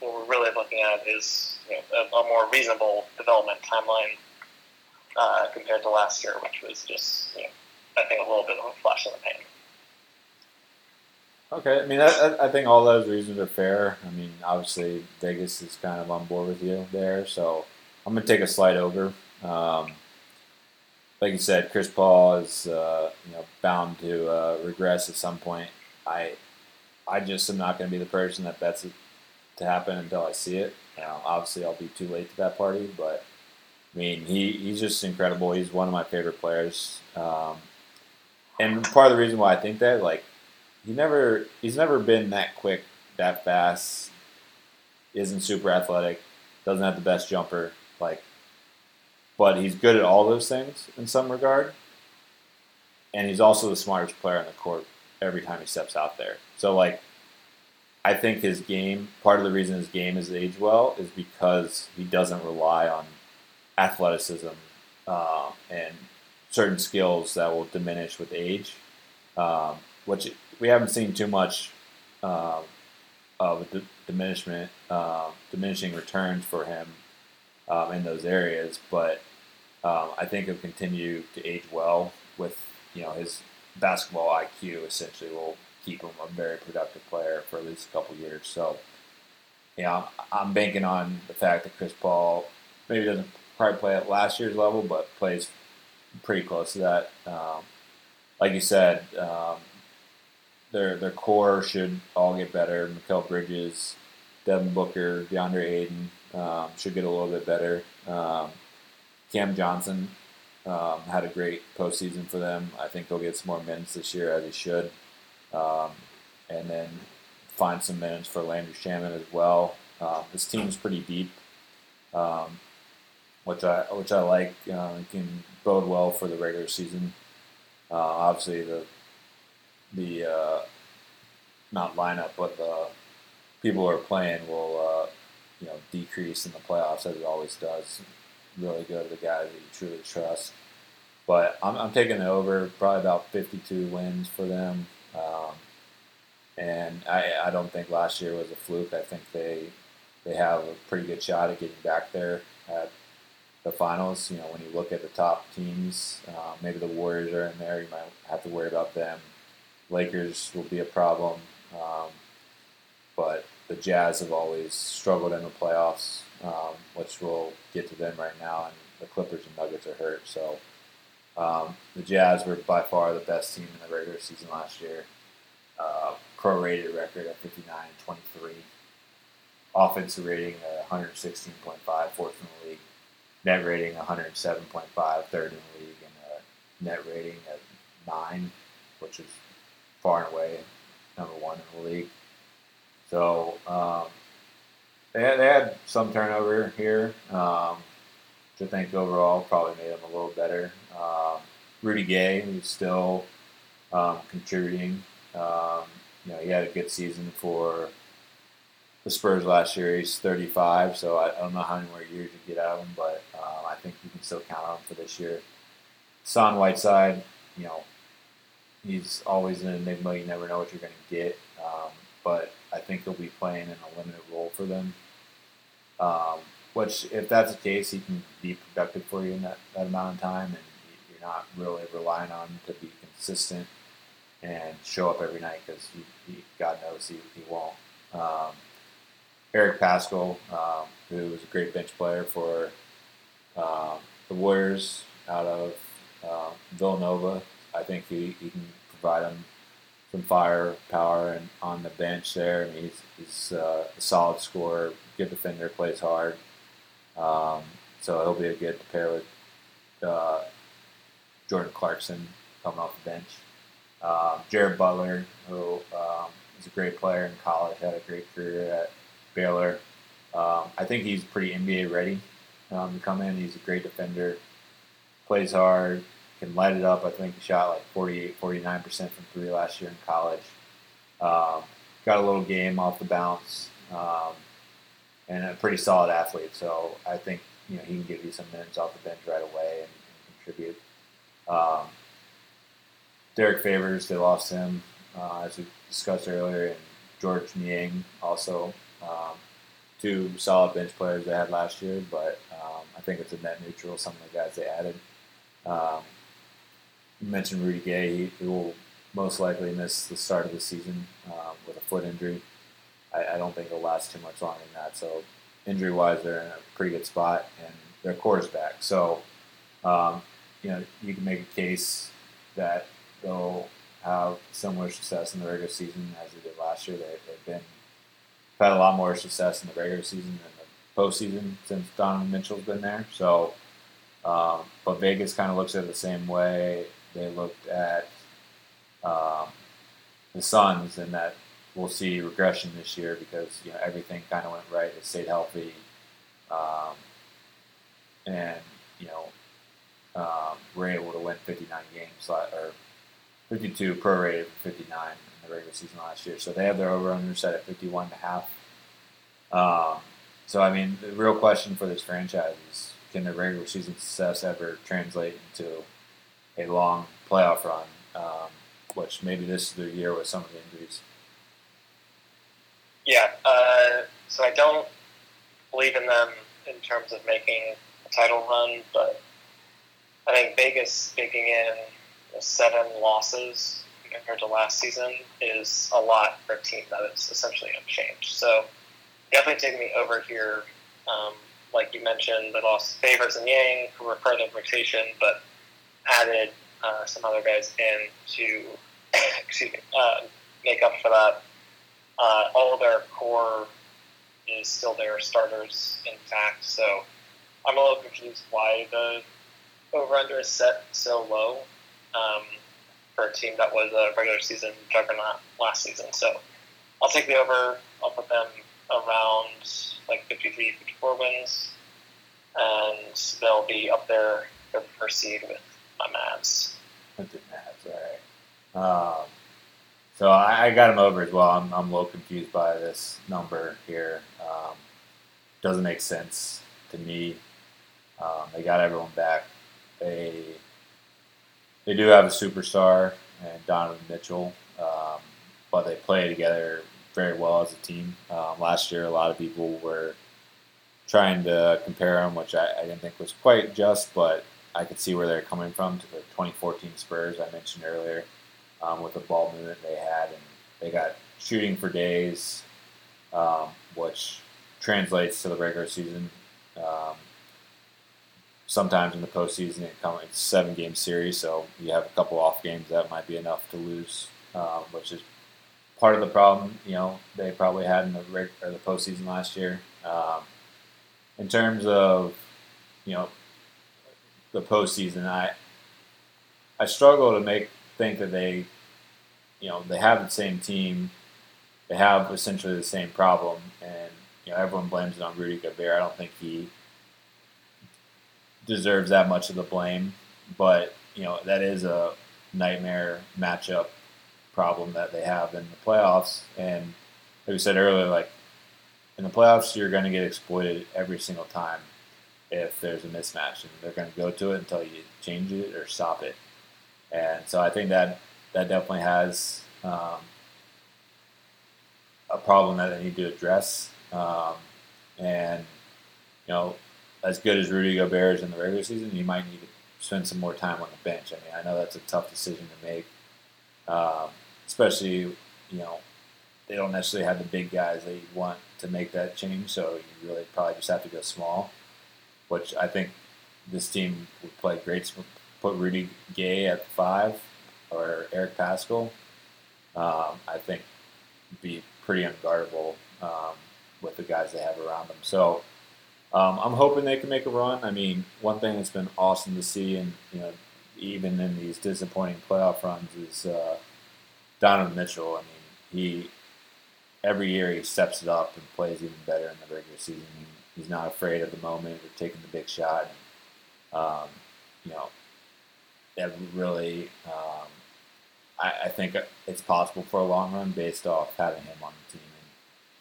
what we're really looking at is you know, a, a more reasonable development timeline uh, compared to last year, which was just, you know, I think, a little bit of a flash in the pan. Okay, I mean, I, I- think all those reasons are fair. I mean, obviously Vegas is kind of on board with you there, so I'm gonna take a slight over. Um, like you said, Chris Paul is uh, you know bound to uh, regress at some point. I I just am not gonna be the person that bets it to happen until I see it. Obviously, I'll be too late to that party, but I mean, he, he's just incredible. He's one of my favorite players, um, and part of the reason why I think that, like he never he's never been that quick, that fast, isn't super athletic, doesn't have the best jumper, like but he's good at all those things in some regard. And he's also the smartest player on the court every time he steps out there. So like I think his game part of the reason his game has aged well is because he doesn't rely on athleticism uh, and certain skills that will diminish with age. Um, which we haven't seen too much um, of diminishment, uh, diminishing returns for him um, in those areas. But um, I think he'll continue to age well with you know his basketball IQ. Essentially, will keep him a very productive player for at least a couple years. So, you know, I'm banking on the fact that Chris Paul maybe doesn't probably play at last year's level, but plays pretty close to that. Um, like you said, um, their their core should all get better. Mikal Bridges, Devin Booker, DeAndre Ayton um, should get a little bit better. Um, Cam Johnson um, had a great postseason for them. I think he'll get some more minutes this year as he should, um, and then find some minutes for Landry Shamet as well. Um, this team's pretty deep, um, which I which I like. Uh, can bode well for the regular season. Uh, obviously, the the uh, not lineup, but the people who are playing will uh, you know decrease in the playoffs as it always does. Really go to the guys that you truly trust. but I'm, I'm taking the over, probably about 52 wins for them. Um, and I, I don't think last year was a fluke. I think they they have a pretty good shot at getting back there at the finals. You know, when you look at the top teams, uh, maybe the Warriors are in there. You might have to worry about them. Lakers will be a problem, um, but the Jazz have always struggled in the playoffs, um, which we'll get to them right now. And the Clippers and Nuggets are hurt, so um, the Jazz were by far the best team in the regular season last year. Uh, prorated record of 59 23. Offensive rating of 116.5, fourth in the league. Net rating 107.5, third in the league. And a net rating of 9, which is far and away number one in the league. So um, they, had, they had some turnover here, um, I think overall probably made them a little better. Um, Rudy Gay, who's still um, contributing. Um, you know, he had a good season for the Spurs last year. He's 35, so I, I don't know how many more years you get out of him, but um, I think you can still count on him for this year. Hassan Whiteside, you know, he's always an enigma. You never know what you're going to get, um, but I think he'll be playing in a limited role for them. Um, which, if that's the case, he can be productive for you in that, that amount of time, and you're not really relying on him to be consistent and show up every night because he, God knows he, he won't. Um, Eric Paschall, um, who was a great bench player for um, the Warriors out of uh, Villanova, I think he, he can provide them some firepower and on the bench there. I mean, he's, he's uh, a solid scorer, good defender, plays hard. Um, so he'll be a good pair with uh, Jordan Clarkson coming off the bench. Um, Jared Butler, who um, is a great player in college, had a great career at Baylor. Um, I think he's pretty NBA ready um, to come in. He's a great defender, plays hard, can light it up. I think he shot like 48, 49% from three last year in college. Um, got a little game off the bounce um, and a pretty solid athlete. So I think you know he can give you some minutes off the bench right away and, and contribute. Um, Derrick Favors, they lost him, uh, as we discussed earlier, and Georges Niang also. Um, two solid bench players they had last year, but um, I think it's a net neutral, some of the guys they added. Um, you mentioned Rudy Gay. He, he, will most likely miss the start of the season um, with a foot injury. I, I, don't think it'll last too much longer than that. So, injury wise, they're in a pretty good spot, and their core is back. So, um, you know, you can make a case that they'll have similar success in the regular season as they did last year. They, have been had a lot more success in the regular season than the postseason since Donovan Mitchell's been there. So, um, but Vegas kind of looks at it the same way they looked at um, the Suns, and that we'll see regression this year because you know everything kind of went right. They stayed healthy, um, and you know um, were able to win 59 games or 52 prorated 59 in the regular season last year. So they have their over under set at 51 and a half. Um, so I mean, the real question for this franchise is: Can the regular season success ever translate into a long playoff run? Um, which maybe this is the year with some of the injuries. Yeah. Uh, so I don't believe in them in terms of making a title run, but I think Vegas baking in seven losses compared to last season is a lot for a team that is essentially unchanged. So definitely taking me over here. Um, like you mentioned, they lost Favors and Niang, who were part of the rotation, but added uh, some other guys in to excuse me, uh, make up for that. Uh, all of their core is still their starters intact, so I'm a little confused why the over under is set so low um, for a team that was a regular season juggernaut last season. So I'll take the over. I'll put them around like 53, 54 wins, and they'll be up there for the first seed with my Mavs. With the Mavs, all right. Um, so I, I, got them over as well. I'm, I'm a little confused by this number here. Um, doesn't make sense to me. Um, they got everyone back. They they do have a superstar and Donovan Mitchell, um, but they play together very well as a team. Um, last year, a lot of people were trying to compare them, which I, I, didn't think was quite just, but I could see where they're coming from to the 2014 Spurs I mentioned earlier um, with the ball movement they had, and they got shooting for days, um, which translates to the regular season. Um, sometimes in the postseason, it comes it's seven game series, so you have a couple off games that might be enough to lose, um, which is part of the problem. You know, they probably had in the reg- or the postseason last year. Um, in terms of you know the postseason, I I struggle to make think that they you know they have the same team, they have essentially the same problem, and you know everyone blames it on Rudy Gobert. I don't think he deserves that much of the blame, but you know that is a nightmare matchup problem that they have in the playoffs. And like we said earlier, like in the playoffs, you're going to get exploited every single time if there's a mismatch, and they're going to go to it until you change it or stop it. And so I think that that definitely has um, a problem that they need to address. Um, and you know, as good as Rudy Gobert is in the regular season, you might need to spend some more time on the bench. I mean, I know that's a tough decision to make, um, especially you know they don't necessarily have the big guys that you want to make that change. So you really probably just have to go small, which I think this team would play great. Put Rudy Gay at five or Eric Paschall. Um, I think be pretty unguardable um, with the guys they have around them. So um, I'm hoping they can make a run. I mean, one thing that's been awesome to see, and you know, even in these disappointing playoff runs, is uh, Donovan Mitchell. I mean, he every year he steps it up and plays even better in the regular season. He's not afraid of the moment or taking the big shot. And, um, you know, that really, um, I, I, think it's possible for a long run based off having him on the team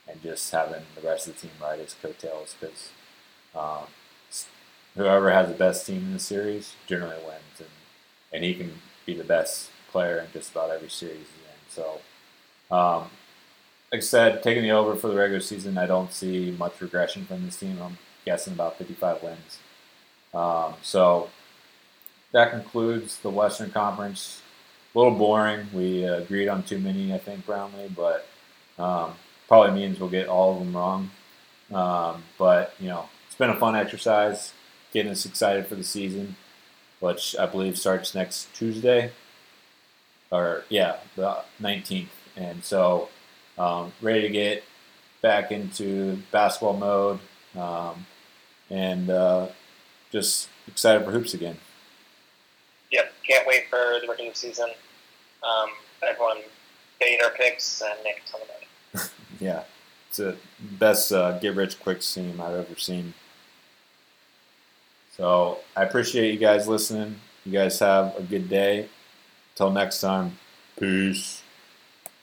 and, and just having the rest of the team ride his coattails because um, whoever has the best team in the series generally wins, and and he can be the best player in just about every series he's in. So, um, like I said, taking the over for the regular season, I don't see much regression from this team. I'm guessing about 55 wins. Um, so that concludes the Western Conference. A little boring. We uh, agreed on too many, I think, Brownlee, but um, probably means we'll get all of them wrong. Um, but you know, it's been a fun exercise, getting us excited for the season, which I believe starts next Tuesday, or yeah, the 19th. And so, um, ready to get back into basketball mode, um, and uh, just excited for hoops again. Yep, can't wait for the regular season. Um, everyone bait our picks and make a ton of money. yeah, it's the best uh, get rich quick scheme I've ever seen. So I appreciate you guys listening. You guys have a good day. Till next time, peace.